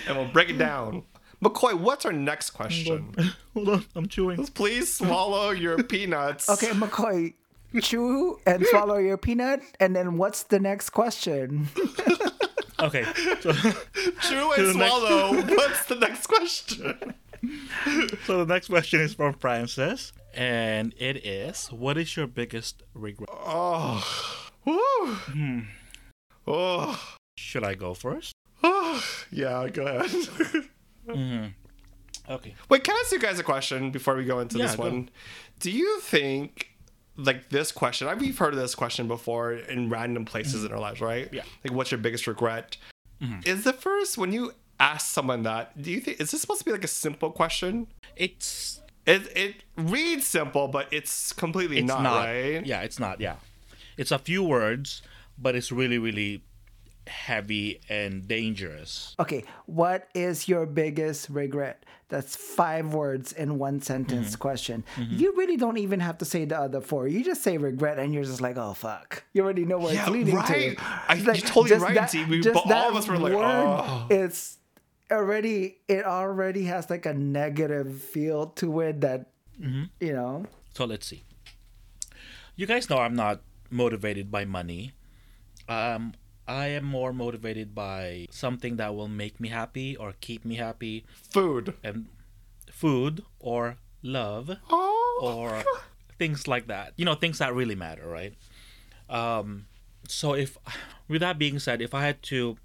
S1: we'll break it down. McCoy, what's our next question? (laughs)
S2: Hold on, I'm chewing.
S1: Please swallow your (laughs) peanuts.
S3: Okay, McCoy, chew and swallow your peanut, and then what's the next question?
S2: Okay, so, (laughs)
S1: Chew and
S2: the next-
S1: swallow. (laughs) What's the next question?
S2: so the next question is from Frances, and it is: What is your biggest regret?
S1: Oh. Woo. Oh.
S2: Should I go first?
S1: Oh. Yeah, go ahead. (laughs) Hmm.
S2: Okay.
S1: Wait, can I ask you guys a question before we go into
S2: Yeah,
S1: this
S2: go.
S1: one? Do you think like this question, I mean, we've heard of this question before in random places mm-hmm. in our lives, right?
S2: Yeah.
S1: Like, what's your biggest regret? Mm-hmm. Is the first when you ask someone that, do you think is this supposed to be like a simple question?
S2: It's
S1: It it reads simple, but it's completely
S2: it's
S1: not,
S2: not,
S1: right?
S2: Yeah, it's not. Yeah, it's a few words, but it's really, really heavy and dangerous.
S3: Okay, what is your biggest regret? That's five words in one sentence
S1: Mm-hmm.
S3: question. You really don't even have to say the other four. You just say regret, and you're just like, oh fuck. You already know where
S1: Yeah,
S3: it's leading
S1: right.
S3: to.
S1: I- you're totally right, T. We-
S3: just
S1: but all
S3: that
S1: of us were like, oh.
S3: It's already. It already has like a negative feel to it that
S1: Mm-hmm.
S3: you know.
S2: So let's see. You guys know I'm not motivated by money. Um, I am more motivated by something that will make me happy or keep me happy,
S1: Food.
S2: and food or love
S1: Oh.
S2: or things like that. You know, things that really matter, right? Um, so if, with that being said, if I had to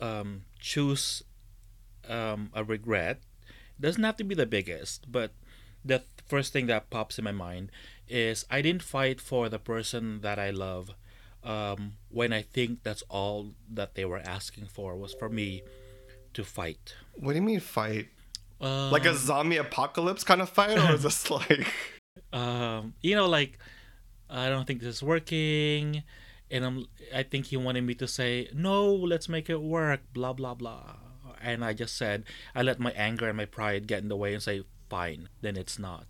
S2: um, choose um, a regret, it doesn't have to be the biggest, but the th- first thing that pops in my mind is I didn't fight for the person that I love um, when I think that's all that they were asking for was for me to fight.
S1: What do you mean fight?
S2: Uh,
S1: Like a zombie apocalypse kind of fight, or is this (laughs) like?
S2: um, you know, like I don't think this is working, and I'm. I think he wanted me to say no. Let's make it work. Blah blah blah. and I just said I let my anger and my pride get in the way and say fine, then it's not.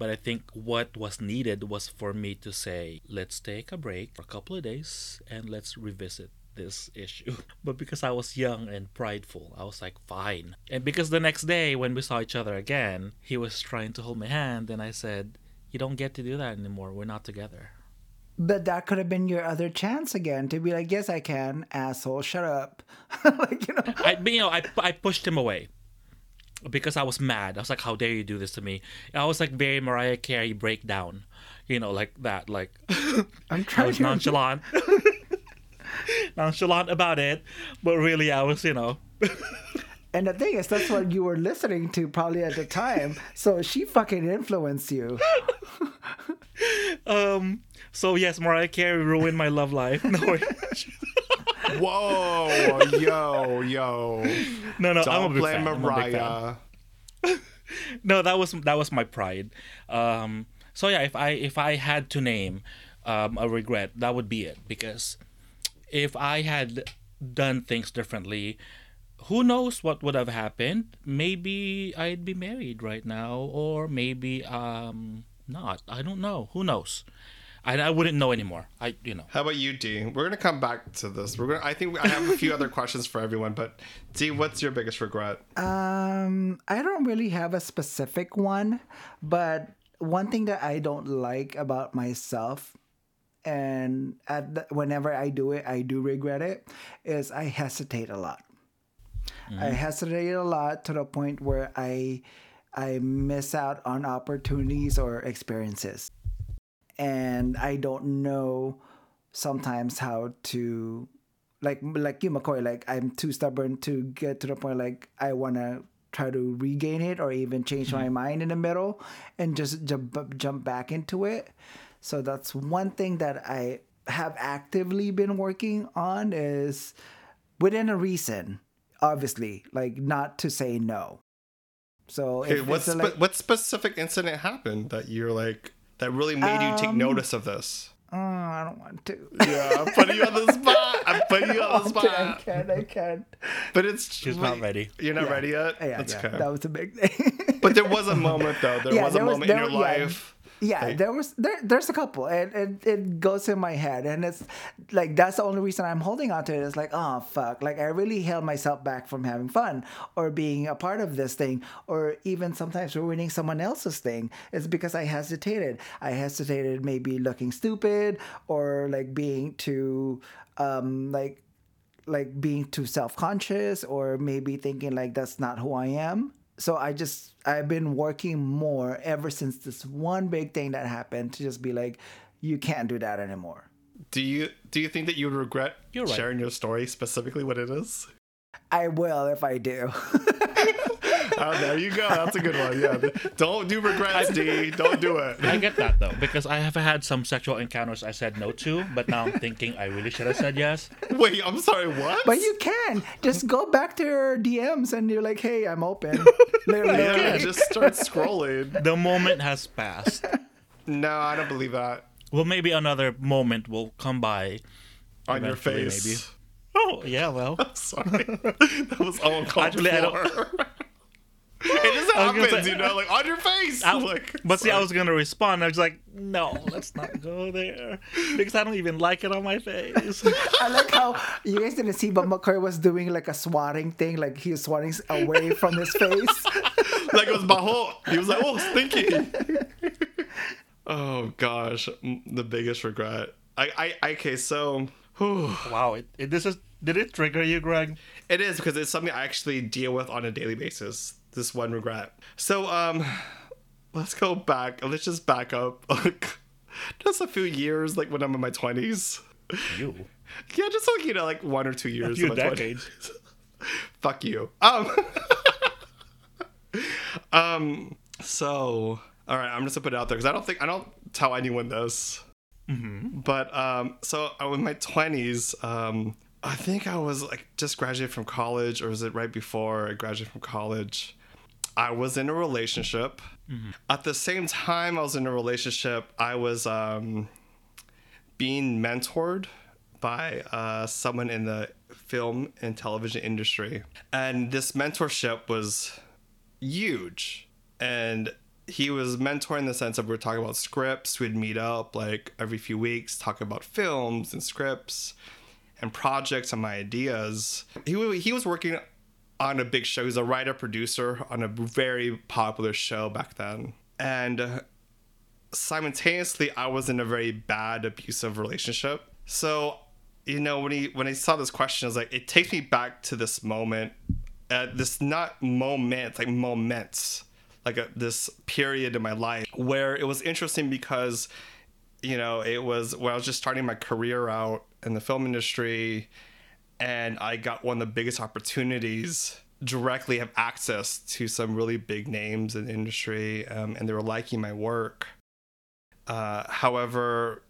S2: But I think what was needed was for me to say, let's take a break for a couple of days and let's revisit this issue. (laughs) But because I was young and prideful, I was like, fine. And because the next day when we saw each other again, he was trying to hold my hand and I said, you don't get to do that anymore. We're not together.
S3: But that could have been your other chance again to be like, yes, I can, asshole, shut up. (laughs) like, you know.
S2: I, you know, I, I pushed him away because I was mad. I was like, "How dare you do this to me?" I was like very Mariah Carey breakdown, you know, like that. Like (laughs)
S3: I'm
S2: I
S3: trying
S2: was
S3: to.
S2: nonchalant, (laughs) nonchalant about it, but really I was, you know, (laughs)
S3: And the thing is, that's what you were listening to probably at the time. So she fucking influenced you.
S2: um. So yes, Mariah Carey ruined my love life. No, wait.
S1: Whoa, yo, yo.
S2: no, no. I'm a
S1: Don't
S2: big
S1: blame
S2: fan. I'm a big fan.
S1: Mariah. (laughs)
S2: no that was that was my pride um so yeah if i if i had to name um a regret that would be it because if i had done things differently who knows what would have happened maybe i'd be married right now or maybe um not i don't know who knows i, I wouldn't know anymore i you know
S1: How about you, D? We're gonna come back to this. We're gonna. I think I have a few other questions for everyone, but D, what's your biggest regret?
S3: Um, I don't really have a specific one, but one thing that I don't like about myself, and at the, whenever I do it, I do regret it, is I hesitate a lot. I hesitate a lot to the point where I I miss out on opportunities or experiences, and I don't know sometimes how to like like you McCoy like I'm too stubborn to get to the point like I want to try to regain it or even change my mm-hmm. mind in the middle and just jump jump back into it. So that's one thing that I have actively been working on is within a reason obviously like not to say no. So
S1: Okay, what spe-
S3: like,
S1: what specific incident happened that you're like that really made you take
S3: Um,
S1: notice of this?
S3: oh, I don't want to
S1: Yeah, I'm putting you on the spot. I'm putting you on the (laughs)
S3: Okay, I can't I can't
S1: But it's
S2: She's not ready.
S1: You're not
S3: Yeah.
S1: ready yet.
S3: yeah,
S1: That's
S3: yeah
S1: okay.
S3: that was a big thing
S1: But there was a moment though. There (laughs)
S3: Yeah,
S1: was a
S3: was-
S1: moment in your
S3: yeah.
S1: life.
S3: Yeah,
S1: Like-
S3: there was there there's a couple and it, it goes in my head and it's like that's the only reason I'm holding on to it. It's like, oh fuck. Like I really held myself back from having fun or being a part of this thing or even sometimes ruining someone else's thing. It's because I hesitated. I hesitated maybe looking stupid or like being too um like like being too self-conscious or maybe thinking like that's not who I am. So I just I've been working more ever since this one big thing that happened to just be like you can't do that anymore.
S1: Do you do you think that you would regret
S2: You're right.
S1: sharing your story specifically what it is?
S3: I will if I do. (laughs) (laughs) (laughs)
S1: Oh, there you go. That's a good one. Yeah. (laughs) Don't do regrets, D. Don't do it.
S2: I get that though because I have had some sexual encounters I said no to, but now I'm thinking I really should have said yes.
S1: Wait, I'm sorry. What?
S3: but you can just go back to your DMs and you're like, "Hey, I'm open." (laughs) Literally.
S1: yeah, just start scrolling.
S2: The moment has passed.
S1: No, I don't believe that.
S2: Well, maybe another moment will come by.
S1: On your face.
S2: maybe. Oh yeah, well.
S1: Sorry. that was uncalled
S2: Actually, I don't-
S1: for. (laughs) it just
S2: I
S1: happens,
S2: say-
S1: you know, like on your face.
S2: I- (laughs)
S1: like,
S2: but see, I was gonna respond. I was like, no, let's not go there because I don't even like it on my face. (laughs)
S3: I like how you guys didn't see, but McCoy was doing like a swatting thing, like he was swatting away from his face.
S1: like it was Baho. He was like, oh, stinky. oh gosh, the biggest regret. I, I, okay, so whew,
S2: wow, it, it, this is. Did it trigger you, Greg?
S1: it is because it's something I actually deal with on a daily basis. This one regret. So, um, (sighs) let's go back. Let's just back up, (laughs) like, just a few years, like when I'm in my twenties.
S2: You.
S1: Yeah, just like you know, like one or two years. (laughs)
S2: few
S1: my 20s.
S2: decades. (laughs)
S1: Fuck you. Um. um. So, all right, I'm just gonna put it out there because I don't think I don't tell anyone this. But um, so I was in my 20s. Um, I think I was like just graduated from college, or was it right before I graduated from college? I was in a relationship. At the same time, I was in a relationship. I was um, being mentored by uh, someone in the film and television industry. And this mentorship was huge. And he was mentoring in the sense of we are talking about scripts. We'd meet up like every few weeks, talk about films and scripts and projects and my ideas. He, he was working on a big show. He's a writer producer on a very popular show back then. And simultaneously, I was in a very bad, abusive relationship. So, you know, when he when I saw this question, I was like, it takes me back to this moment, uh, this not moment, like moments, like a, this period in my life where it was interesting because, you know, it was when I was just starting my career out in the film industry and I got one of the biggest opportunities directly have access to some really big names in the industry um, and they were liking my work. Uh, however,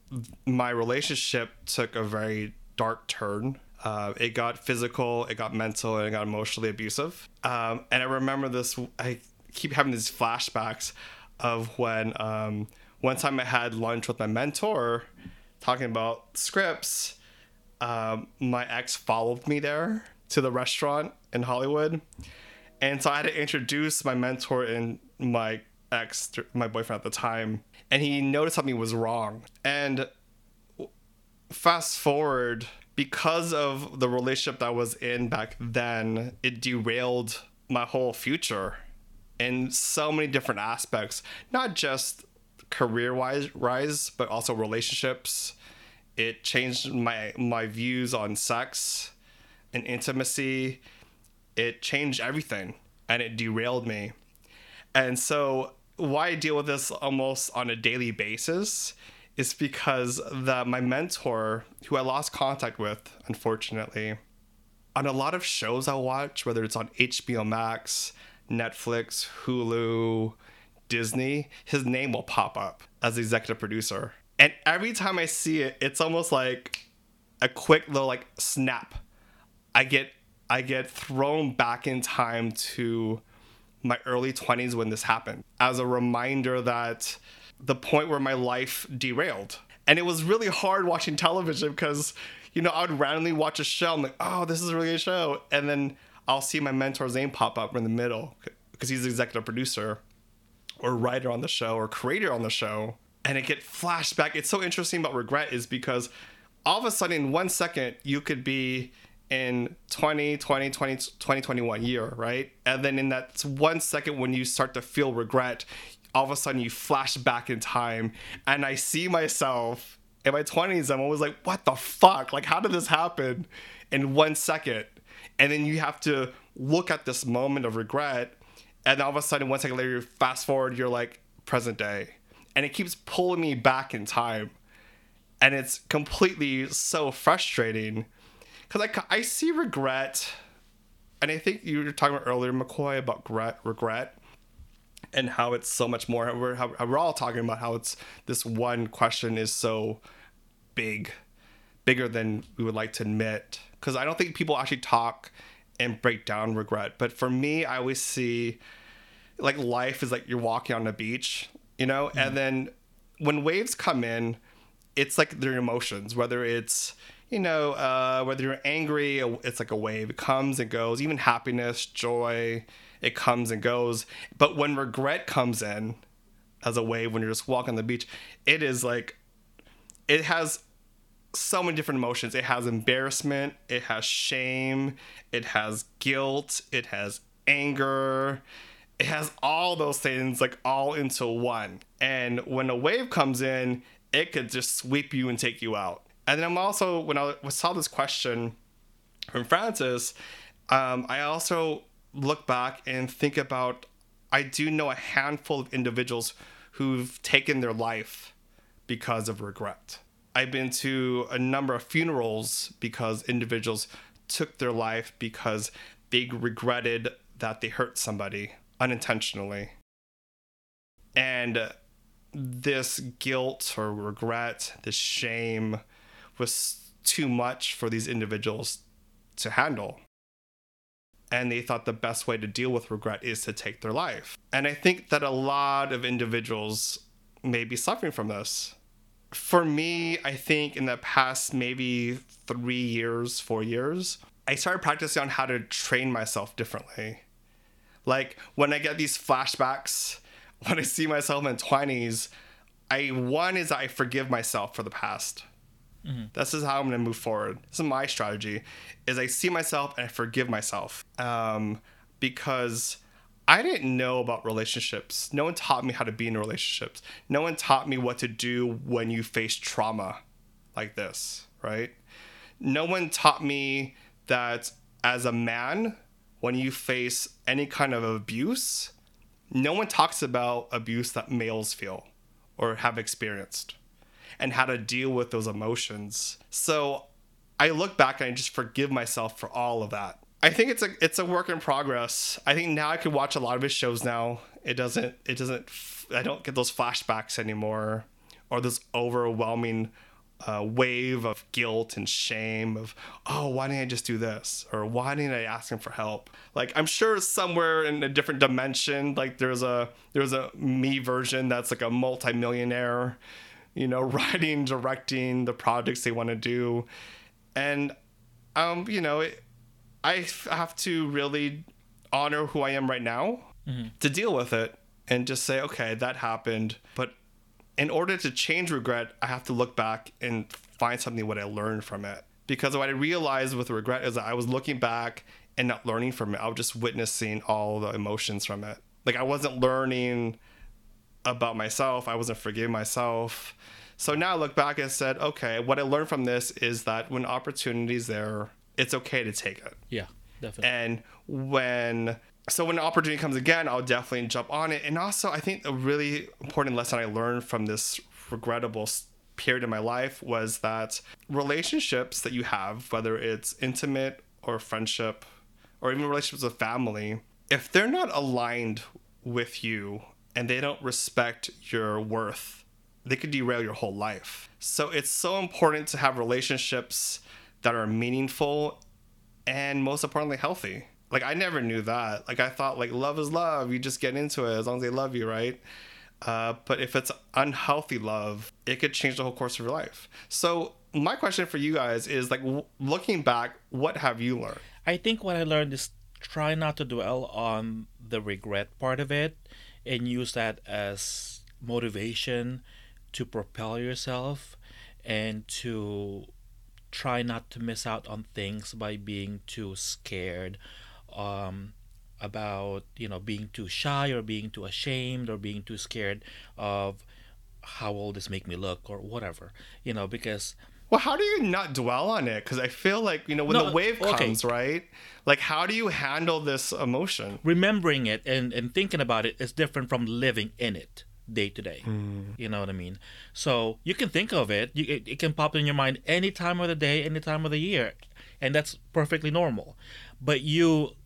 S1: my relationship took a very dark turn. Uh, it got physical, it got mental, and it got emotionally abusive. Um, and I remember this, I keep having these flashbacks of when um, one time I had lunch with my mentor talking about scripts um, my ex followed me there to the restaurant in Hollywood. And so I had to introduce my mentor and my ex, my boyfriend at the time. And he noticed something was wrong. And fast forward, because of the relationship that I was in back then, it derailed my whole future in so many different aspects, not just career wise, but also relationships it changed my my views on sex and intimacy. It changed everything and it derailed me. And so why I deal with this almost on a daily basis is because that my mentor, who I lost contact with, unfortunately, on a lot of shows I watch, whether it's on HBO Max, Netflix, Hulu, Disney, his name will pop up as executive producer. And every time I see it, it's almost like a quick little like snap. I get I get thrown back in time to my early 20s when this happened as a reminder that the point where my life derailed. And it was really hard watching television because, you know, I would randomly watch a show. I'm like, oh, this is a really good show. And then I'll see my mentor's name pop up in the middle because he's the executive producer or writer on the show or creator on the show and it get flashback. It's so interesting about regret is because all of a sudden in one second you could be in 20, 20, 20, 2021 year, right? And then in that one second when you start to feel regret, all of a sudden you flash back in time and I see myself in my 20s. I'm always like, what the fuck? Like, how did this happen in one second? And then you have to look at this moment of regret. And all of a sudden, one second later, you fast forward, you're like, present day and it keeps pulling me back in time. And it's completely so frustrating. Because I, I see regret and i think you were talking about earlier mccoy about regret, regret and how it's so much more we're, how, we're all talking about how it's this one question is so big bigger than we would like to admit. Because i don't think people actually talk and break down regret but for me i always see like life is like you're walking on a beach you know? Mm-hmm. And then when waves come in, it's like their emotions, whether it's, you know, uh, whether you're angry, it's like a wave. It comes and goes. Even happiness, joy, it comes and goes. But when regret comes in as a wave, when you're just walking on the beach, it is like, it has so many different emotions. It has embarrassment, it has shame, it has guilt, it has anger, it has all those things like all into one. And when a wave comes in, it could just sweep you and take you out. And then I'm also when I saw this question from Frances, um, I also look back and think about I do know a handful of individuals who've taken their life because of regret. I've been to a number of funerals because individuals took their life because they regretted that they hurt somebody unintentionally. And this guilt or regret, this shame was too much for these individuals to handle. And they thought the best way to deal with regret is to take their life. And I think that a lot of individuals may be suffering from this. For me, I think in the past maybe three years, four years, I started practicing on how to train myself differently. Like when I get these flashbacks, (laughs) when I see myself in 20s, I one is I forgive myself for the past. This is how I'm going to move forward. This is my strategy: is I see myself and I forgive myself, um, because I didn't know about relationships. No one taught me how to be in relationships. No one taught me what to do when you face trauma like this, right? No one taught me that as a man, when you face any kind of abuse, no one talks about abuse that males feel or have experienced and how to deal with those emotions. So I look back and I just forgive myself for all of that. I think it's a it's a work in progress. I think now I can watch a lot of his shows now. It doesn't it doesn't I don't get those flashbacks anymore or this overwhelming uh, wave of guilt and shame of oh why didn't I just do this? Or why didn't I ask him for help? Like I'm sure somewhere in a different dimension like there's a there's a me version that's like a multimillionaire you know (laughs) writing directing the projects they want to do. And um you know it, I have to really honor who I am right now to deal with it and just say okay that happened. But in order to change regret, I have to look back and find something what I learned from it. Because what I realized with regret is that I was looking back and not learning from it. I was just witnessing all the emotions from it. Like I wasn't learning about myself. I wasn't forgiving myself. So now I look back and said, okay, what I learned from this is that when opportunity's there, it's okay to take it.
S2: Yeah, definitely.
S1: And when so when an opportunity comes again, I'll definitely jump on it. And also, I think a really important lesson I learned from this regrettable period in my life was that relationships that you have, whether it's intimate or friendship, or even relationships with family, if they're not aligned with you and they don't respect your worth, they could derail your whole life. So it's so important to have relationships that are meaningful and most importantly healthy like i never knew that. Like i thought like love is love. You just get into it as long as they love you right? Uh, but if it's unhealthy love it could change the whole course of your life. So my question for you guys is like w- looking back what have you learned?
S2: I think what I learned is try not to dwell on the regret part of it and use that as motivation to propel yourself and to try not to miss out on things by being too scared um, about you know being too shy or being too ashamed or being too scared of how will this make me look or whatever you know because
S1: well how do you not dwell on it because i feel like you know when
S2: No,
S1: the wave
S2: okay.
S1: comes right like how do you handle this emotion
S2: remembering it and, and thinking about it is different from living in it day to day. You know what I mean? So you can think of it, you, it, it can pop in your mind any time of the day, any time of the year, and that's perfectly normal. But you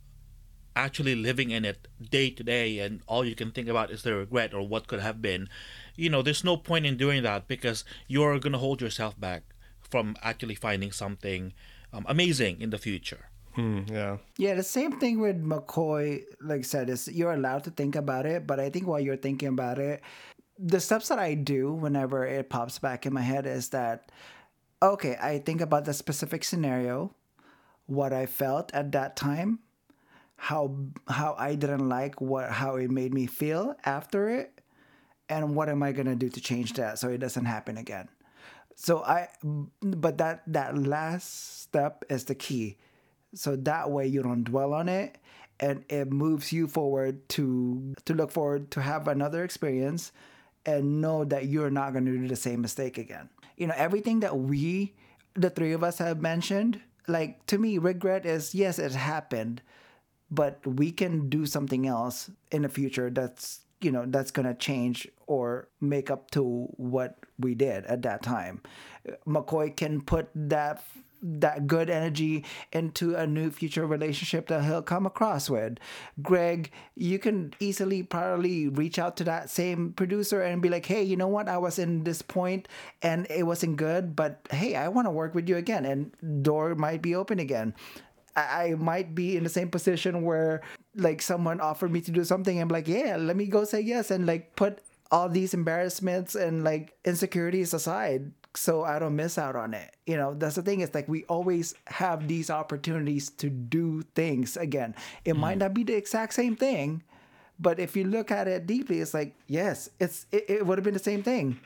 S2: actually living in it day to day and all you can think about is the regret or what could have been, you know, there's no point in doing that because you're going to hold yourself back from actually finding something um, amazing in the future.
S1: Hmm, yeah
S3: Yeah, the same thing with McCoy, like I said, is you're allowed to think about it, but I think while you're thinking about it, the steps that I do whenever it pops back in my head is that, okay, I think about the specific scenario, what I felt at that time, how how I didn't like what how it made me feel after it, and what am I gonna do to change that so it doesn't happen again. So I, but that that last step is the key so that way you don't dwell on it and it moves you forward to to look forward to have another experience and know that you're not going to do the same mistake again you know everything that we the three of us have mentioned like to me regret is yes it happened but we can do something else in the future that's you know that's going to change or make up to what we did at that time. Mccoy can put that that good energy into a new future relationship that he'll come across with. Greg you can easily probably reach out to that same producer and be like hey you know what? I was in this point and it wasn't good but hey i want to work with you again. And door might be open again I I might be in the same position where like someone offered me to do something. I'm like, yeah, let me go say yes and like put all these embarrassments and like insecurities aside so I don't miss out on it. You know, that's the thing. It's like we always have these opportunities to do things again. It might mm-hmm. not be the exact same thing, but if you look at it deeply, it's like yes, it's it, it would have been the same thing.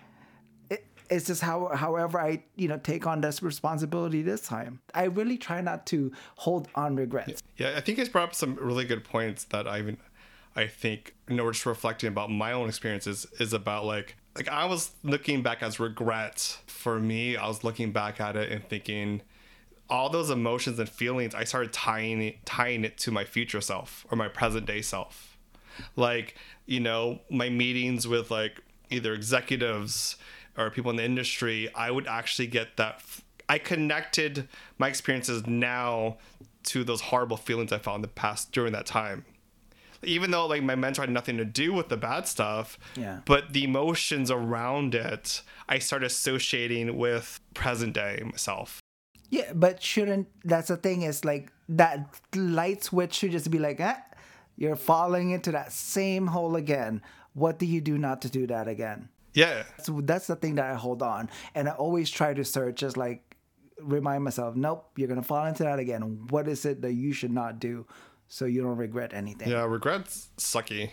S3: It, it's just how however I you know take on this responsibility this time. I really try not to hold on regrets.
S1: Yeah, I think he's brought up some really good points that I even I think you know just reflecting about my own experiences is about like like I was looking back as regret for me. I was looking back at it and thinking all those emotions and feelings. I started tying it, tying it to my future self or my present day self. Like you know my meetings with like either executives or people in the industry. I would actually get that. I connected my experiences now to those horrible feelings I felt in the past during that time even though like my mentor had nothing to do with the bad stuff
S3: Yeah.
S1: but the emotions around it i started associating with present day myself
S3: Yeah, but shouldn't that's the thing is like that light switch should just be like, eh, you're falling into that same hole again. What do you do not to do that again?
S1: Yeah
S3: So that's the thing that I hold on, and I always try to search, just like remind myself, nope, you're gonna fall into that again. What is it that you should not do, so you don't regret anything?
S1: yeah regret's sucky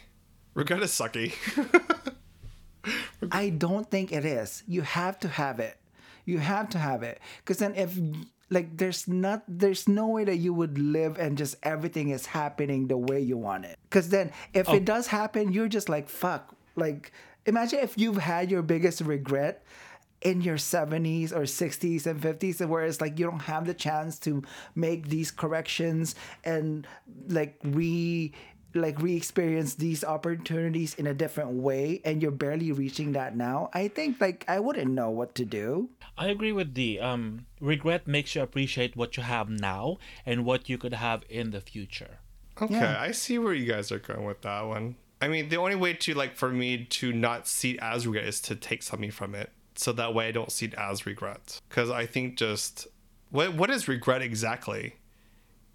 S1: regret is sucky (laughs)
S3: I don't think it is. You have to have it. You have to have it. Because then if like there's not there's no way that you would live and just everything is happening the way you want it. Because then if it oh. does happen, you're just like fuck. Like imagine if you've had your biggest regret in your 70s or 60s and 50s and where it's like you don't have the chance to make these corrections and like re like re-experience these opportunities in a different way and you're barely reaching that now i think like i wouldn't know what to do
S2: I agree with the um regret makes you appreciate what you have now and what you could have in the future.
S1: okay
S3: Yeah.
S1: i see where you guys are going with that one i mean the only way to like for me to not see it as regret is to take something from it. So that way i don't see it as regret because i think just what what is regret exactly?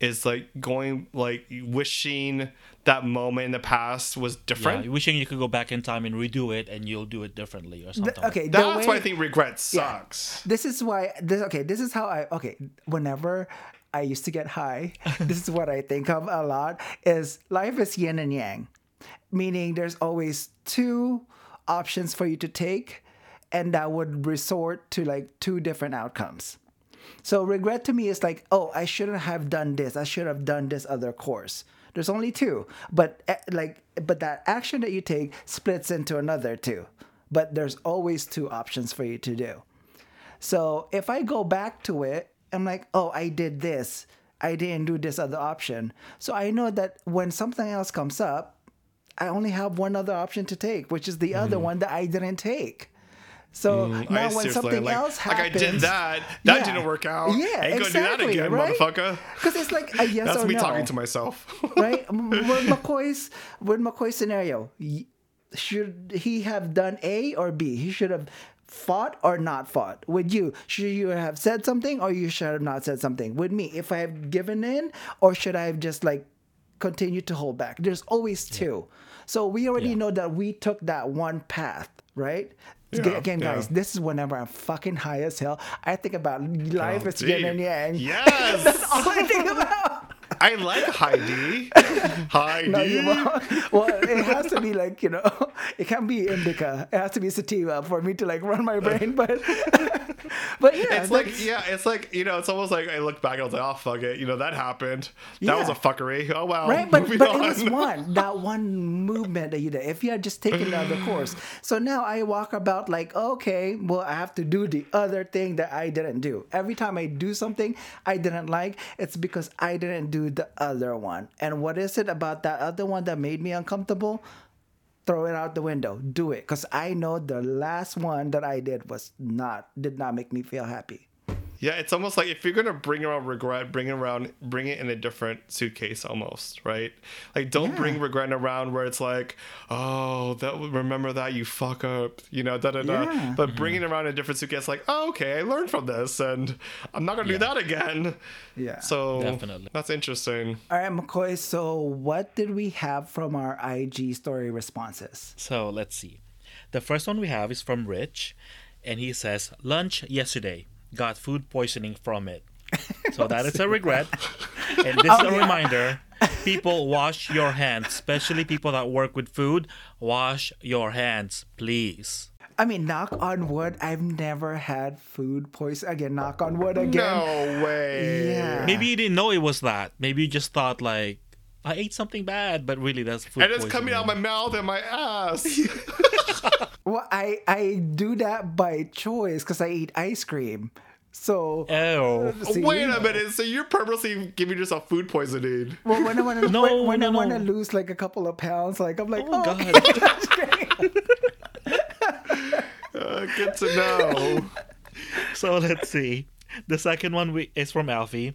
S1: Is like going like wishing that moment in the past was different?
S2: Yeah, wishing you could go back in time and redo it and you'll do it differently or something.
S3: Th- okay the
S1: that's why i think regret
S3: Yeah.
S1: sucks.
S3: This is why this okay this is how i okay whenever i used to get high (laughs) this is what i think of a lot is life is yin and yang meaning there's always two options for you to take and that would resort to like two different outcomes so regret to me is like, oh, I shouldn't have done this. I should have done this other course. There's only two, but eh, like, but that action that you take splits into another two. But there's always two options for you to do. So if I go back to it, I'm like, oh, I did this. I didn't do this other option. So I know that when something else comes up, I only have one other option to take, which is the other one that I didn't take. So
S1: Mm,
S3: now
S1: see
S3: when something
S1: like,
S3: else happens, like
S1: I did that, that
S3: Yeah.
S1: didn't work out.
S3: Yeah, I
S1: ain't gonna
S3: exactly,
S1: do that again,
S3: right?
S1: motherfucker.
S3: Because it's like a yes (laughs)
S1: That's
S3: or
S1: me talking to myself. (laughs)
S3: right? (laughs) With McCoy's with McCoy's scenario, should he have done A or B? He should have fought or not fought. With you, should you have said something or you should have not said something? With me, if I have given in or should I have just like continued to hold back? There's always two. So we already
S2: Yeah.
S3: know that we took that one path, right?
S1: Yeah,
S3: Again,
S1: yeah.
S3: guys, this is whenever I'm fucking high as hell. I think about life
S1: Oh,
S3: is yin
S1: deep.
S3: and yang.
S1: Yes,
S3: All I think about.
S1: I like Heidi. Heidi. (laughs)
S3: No, you won't. Well, it has to be like you know, it can't be indica. It has to be sativa for me to like run my brain. But, (laughs) but yeah,
S1: It's like yeah, it's like you know, it's almost like I look back and I was like, oh fuck it, you know that happened. That was a fuckery. Oh well,
S3: right. But but
S1: on.
S3: it was one that one movement that you did. If you had just taken the other course, (sighs) so now I walk about like okay, well I have to do the other thing that I didn't do. Every time I do something I didn't like, it's because I didn't do the other one. And what is it about that other one that made me uncomfortable? throw it out the window. Do it, because I know the last one that I did was not did not make me feel happy.
S1: Yeah, it's almost like if you're gonna bring around regret, bring it around, bring it in a different suitcase, almost, right? Like, don't bring regret around where it's like, oh, that remember that you fuck up, you know, da da da.
S3: Yeah.
S1: But mm-hmm. bring it around in a different suitcase, like, oh, okay, I learned from this, and I'm not gonna do that again.
S3: Yeah.
S1: So
S2: Definitely.
S1: that's interesting.
S3: All right, McCoy. So what did we have from our IG story responses?
S2: So let's see. The first one we have is from Rich, and he says, Lunch yesterday. Got food poisoning from it. (laughs) So that is a regret. (laughs) And this is a reminder people, wash your hands, especially people that work with food. Wash your hands, please.
S3: I mean, knock on wood. I've never had food poison. Again, knock on wood again.
S1: No way.
S3: Yeah.
S2: Maybe you didn't know it was that. Maybe you just thought, like, I ate something bad, but really that's food
S1: And it's coming out my mouth and my (laughs) ass.
S3: Well, I I do that by choice because I eat ice cream. So
S2: Oh.
S1: Wait a minute. So you're purposely giving yourself food poisoning?
S3: Well, when I want to (laughs)
S2: No,
S3: when, when I
S2: no,
S3: want to
S2: no.
S3: lose like a couple of pounds, like I'm like,
S2: Oh,
S3: oh,
S2: God. (laughs)
S3: okay.
S1: Uh, good to know. (laughs)
S2: So let's see. The second one we, is from Alfie,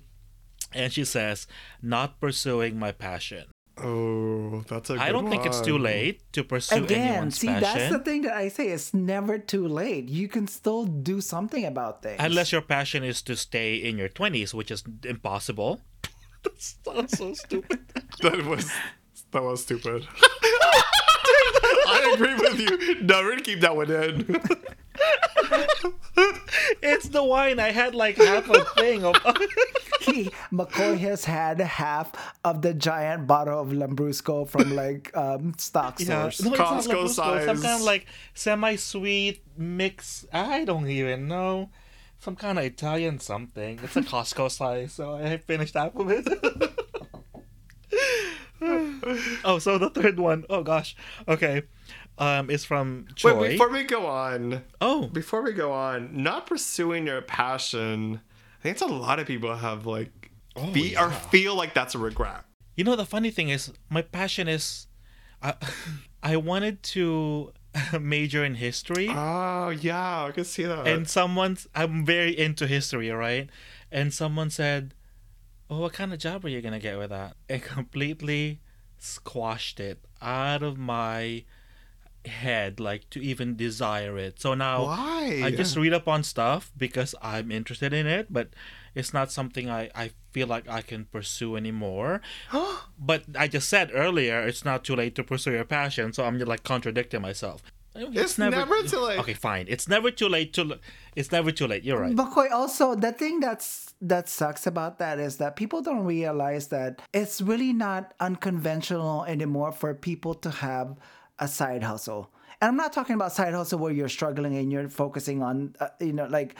S2: and she says, "Not pursuing my passion.
S1: Oh, that's a. Good
S2: I don't think it's too late to pursue
S3: Again,
S2: anyone's
S3: see,
S2: passion,
S3: that's the thing that I say. It's never too late. You can still do something about things.
S2: unless your passion is to stay in your twenties, which is impossible." (laughs) that sounds so stupid. (laughs)
S1: That was that was stupid. (laughs) I agree with you. No, we're gonna keep that one in.
S2: It's the wine. I had like half a thing of. (laughs)
S3: he McCoy has had half of the giant bottle of Lambrusco from like um, stock
S2: Yeah,
S3: stores.
S2: no, it's not
S1: Costco
S2: Lambrusco, Some kind of like semi-sweet mix. I don't even know. Some kind of Italian something. It's a Costco (laughs) size, so I finished half of it. (laughs) oh, so the third one, oh gosh. Okay. Um, is from Troy.
S1: Wait, before we go on,
S2: oh,
S1: before we go on, not pursuing your passion. I think it's a lot of people have like, fe- or feel like that's a regret.
S2: you know the funny thing is, my passion is, I, (laughs) I wanted to (laughs) major in history.
S1: Oh yeah, I can see that.
S2: and someone's i'm very into history right and someone said oh what kind of job are you gonna get with that and completely squashed it out of my head like to even desire it so now
S1: Why?
S2: i just read up on stuff because i'm interested in it but it's not something i i feel like i can pursue anymore (gasps) but i just said earlier it's not too late to pursue your passion so i'm just like contradicting myself
S1: It's never too late.
S2: Okay, fine. It's never too late to. It's never too late. You're right.
S3: McCoy, also the thing that's that sucks about that is that people don't realize that it's really not unconventional anymore for people to have a side hustle. And I'm not talking about side hustle where you're struggling and you're focusing on, uh, you know, like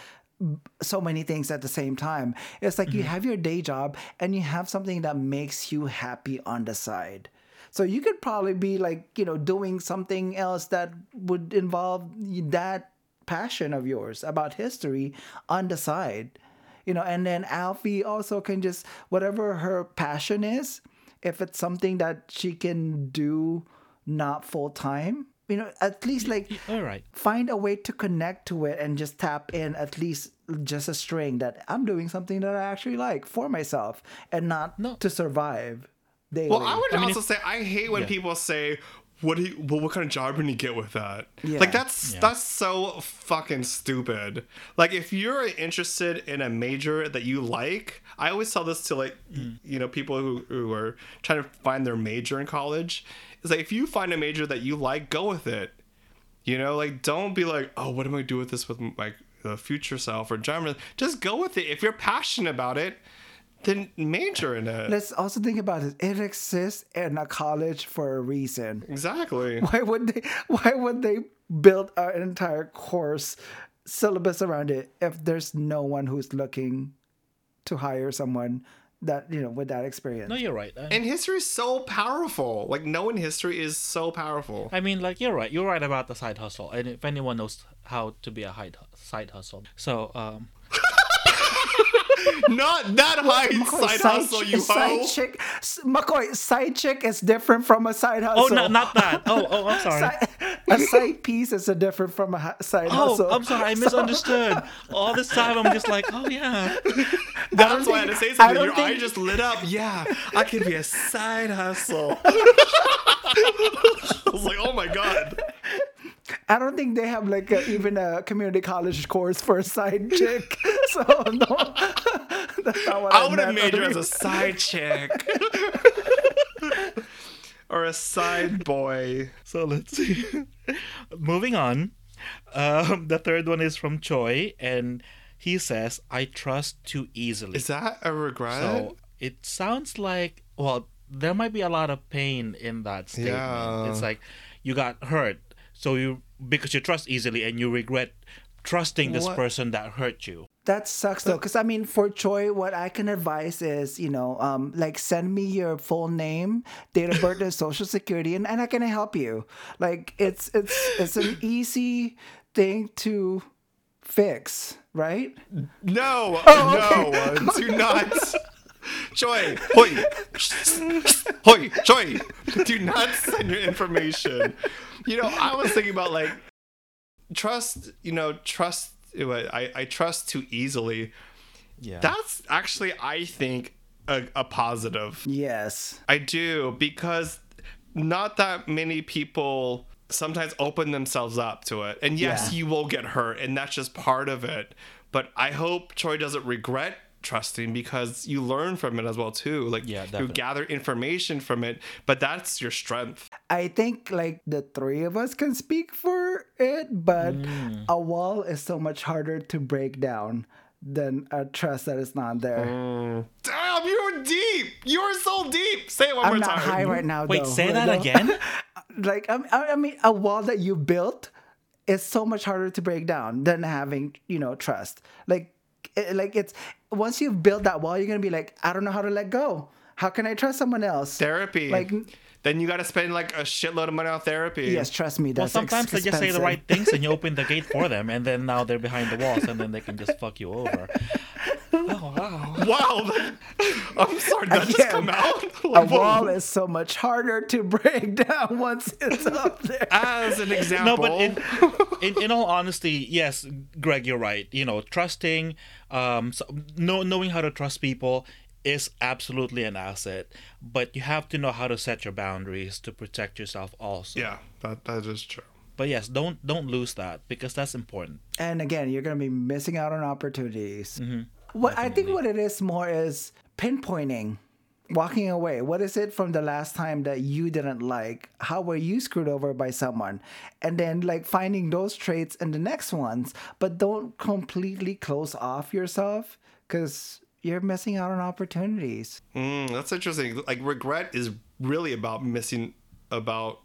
S3: so many things at the same time. It's like you have your day job and you have something that makes you happy on the side. So you could probably be like, you know, doing something else that would involve that passion of yours about history on the side. You know, and then Alfie also can just whatever her passion is, if it's something that she can do not full time, you know, at least like
S2: All right.
S3: find a way to connect to it and just tap in at least just a string that I'm doing something that I actually like for myself and not
S2: No.
S3: to survive daily.
S1: Well, I would
S2: mean,
S1: also say I hate when
S2: Yeah.
S1: people say, "What do you, well, what kind of job can you get with that?"
S3: Yeah.
S1: Like that's
S2: Yeah.
S1: that's so fucking stupid. Like if you're interested in a major that you like, I always tell this to like
S2: Mm.
S1: you know people who, who are trying to find their major in college. Is like if you find a major that you like, go with it. You know, like don't be like, "Oh, what am I gonna do with this with my uh, future self or genre?" Just go with it. If you're passionate about it, then major in it.
S3: Let's also think about it. It exists in a college for a reason.
S1: exactly. (laughs)
S3: Why would they? Why would they build an entire course syllabus around it if there's no one who's looking to hire someone that you know with that experience?
S2: No, you're right. I,
S1: And history is so powerful. Like knowing history is so powerful.
S2: I mean, like you're right. You're right about the side hustle. And if anyone knows how to be a side hustle, so um,
S1: Not that high
S3: McCoy,
S1: side hustle,
S3: chi-
S1: you
S3: side
S1: hoe.
S3: chick. s- McCoy, side chick is different from a side hustle.
S2: oh, not not that. Oh, oh, I'm sorry.
S3: Side- a side piece is a different from a hu- side
S2: Oh,
S3: hustle.
S2: I'm sorry. I
S3: So-
S2: misunderstood. All this time, I'm just like, oh yeah.
S1: That's why I had to say something.
S3: don't
S1: Your
S3: think-
S1: eye just lit up. Yeah, I could be a side hustle. (laughs) I was like, oh my god.
S3: I don't think they have like a, even a community college course for a side chick. (laughs) So no, (laughs) that's not what I,
S1: I would have made her as a side chick. (laughs) or a side boy.
S2: So let's see. Moving on. Um, the third one is from Choi, and he says, I trust too easily.
S1: Is that a regret?
S2: So it sounds like, well, there might be a lot of pain in that statement.
S1: Yeah.
S2: It's like you got hurt, so you because you trust easily and you regret trusting this
S1: What?
S2: person that hurt you.
S3: That sucks though, because I mean, for Choi, what I can advise is, you know, um, like send me your full name, date of birth, and (laughs) social security, and, and I can help you. Like it's it's it's an easy thing to fix, right?
S1: no, (laughs)
S3: Oh,
S1: no, do (laughs) not. Joy, hoi, hoi, Joy, do not send your information. You know, I was thinking about like trust. You know, trust. I I trust too easily.
S2: Yeah.
S1: That's actually, I think, a, a positive.
S3: Yes.
S1: I do because not that many people sometimes open themselves up to it. And yes,
S3: Yeah.
S1: you will get hurt, and that's just part of it. But I hope Troy doesn't regret trusting because you learn from it as well too. Like
S2: Yeah,
S1: you gather information from it, but that's your strength.
S3: I think like the three of us can speak for it, but mm. a wall is so much harder to break down than a trust that is not there.
S1: Mm. Damn, you're deep. You're so deep. Say it one
S3: I'm
S1: more
S3: not
S1: time.
S3: high right now.
S2: Wait,
S3: though.
S2: say that
S3: Like,
S2: again? (laughs)
S3: like I, I I mean a wall that you built is so much harder to break down than having you know trust like it, like it's once you've built that wall you're gonna be like i don't know how to let go how can i trust someone else
S1: Therapy.
S3: Like-
S1: then you got to spend like a shitload of money on therapy.
S3: yes trust me
S2: Well,
S3: that's
S2: sometimes they just say the right things and you (laughs) open the gate for them, and then now they're behind the walls, and then they can just fuck you over. (laughs) Oh wow!
S1: Wow. (laughs) I'm sorry. Did that just
S3: Again,
S1: come out?
S3: a
S1: Like, whoa.
S3: wall is so much harder to break down once it's up there
S1: As an example.
S2: No, but in, in in all honesty, yes, Greg, you're right. You know, trusting, um, so, know, knowing how to trust people is absolutely an asset, but you have to know how to set your boundaries to protect yourself also.
S1: yeah, that that is true.
S2: But yes, don't don't lose that because that's important.
S3: and again you're gonna be missing out on opportunities
S2: Mm-hmm.
S3: what i think what it is more is pinpointing walking away what is it from the last time that you didn't like how were you screwed over by someone and then like finding those traits in the next ones but don't completely close off yourself because you're missing out on opportunities
S1: Mm, that's interesting. Like regret is really about missing about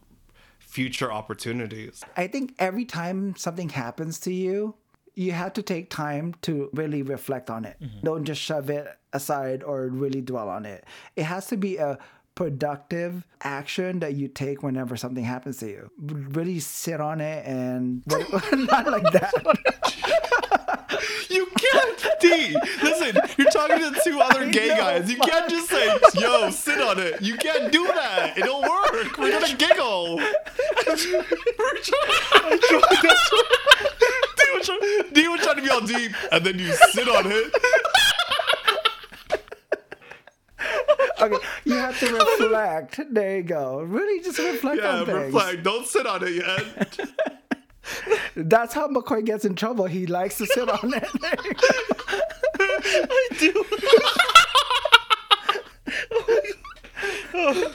S1: future opportunities.
S3: I think every time something happens to you, you have to take time to really reflect on it. Don't just shove it aside or really dwell on it. It has to be a productive action that you take whenever something happens to you. Really sit on it and (laughs) not like that. (laughs) (laughs)
S1: You can't, D. Listen, you're talking to two other gay
S3: know,
S1: guys. You can't just say, "Yo, sit on it." You can't do that. It'll work. We're gonna giggle. (laughs) We're trying. D was trying- D was trying to be all deep, and then you sit on it.
S3: Okay, you have to reflect. There you go. Really just reflect
S1: Yeah,
S3: on things.
S1: reflect. Don't sit on it yet.
S3: That's how McCoy gets in trouble. He likes to sit on it. (laughs)
S2: I do. (laughs) Oh,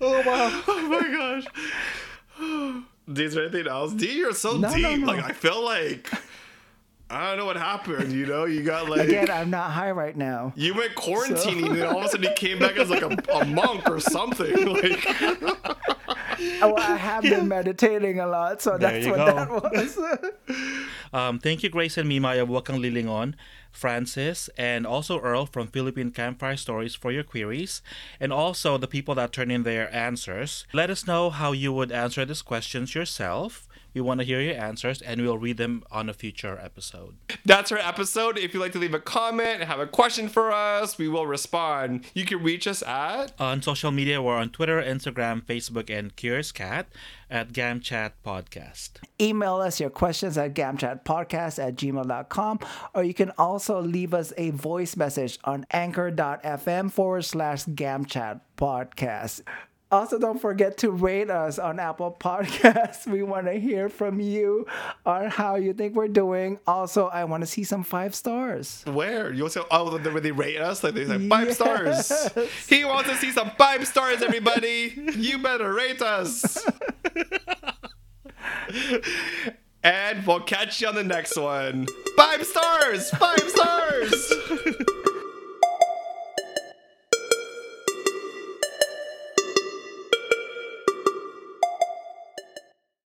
S2: oh wow!
S1: Oh my gosh. D, (sighs) is there anything else? D, you're so
S3: No, no,
S1: deep.
S3: no.
S1: Like I feel like I don't know what happened. You know, you got like
S3: Again, I'm not high right now.
S1: you went quarantining, and then all of a sudden you came back as like a, a monk or something. (laughs) Like
S3: Oh, I have been meditating a lot, so
S2: There
S3: that's what
S2: go.
S3: that was. (laughs)
S2: Um, thank you, Grace and Mimai of Wag Kang Lilingon, Frances, and also Earl from Philippine Campfire Stories for your queries, and also the people that turn in their answers. Let us know how you would answer these questions yourself. We want to hear your answers, and we'll read them on a future episode.
S1: that's our episode. If you'd like to leave a comment and have a question for us, we will respond. You can reach us at
S2: On social media, we're on Twitter, Instagram, Facebook, and Curious Cat at GamChat Podcast.
S3: Email us your questions at gamchatpodcast at gmail.com, or you can also leave us a voice message on anchor.fm forward slash gamchat podcast. Also, don't forget to rate us on Apple Podcasts. (laughs) We want to hear from you on how you think we're doing. Also, I want to see some five stars.
S1: Where you want to? Oh, they really rate us like they say five
S3: Yes.
S1: stars. He wants to see some five stars. Everybody, (laughs) you better rate us. and we'll catch you on the next one. Five stars. Five stars. (laughs)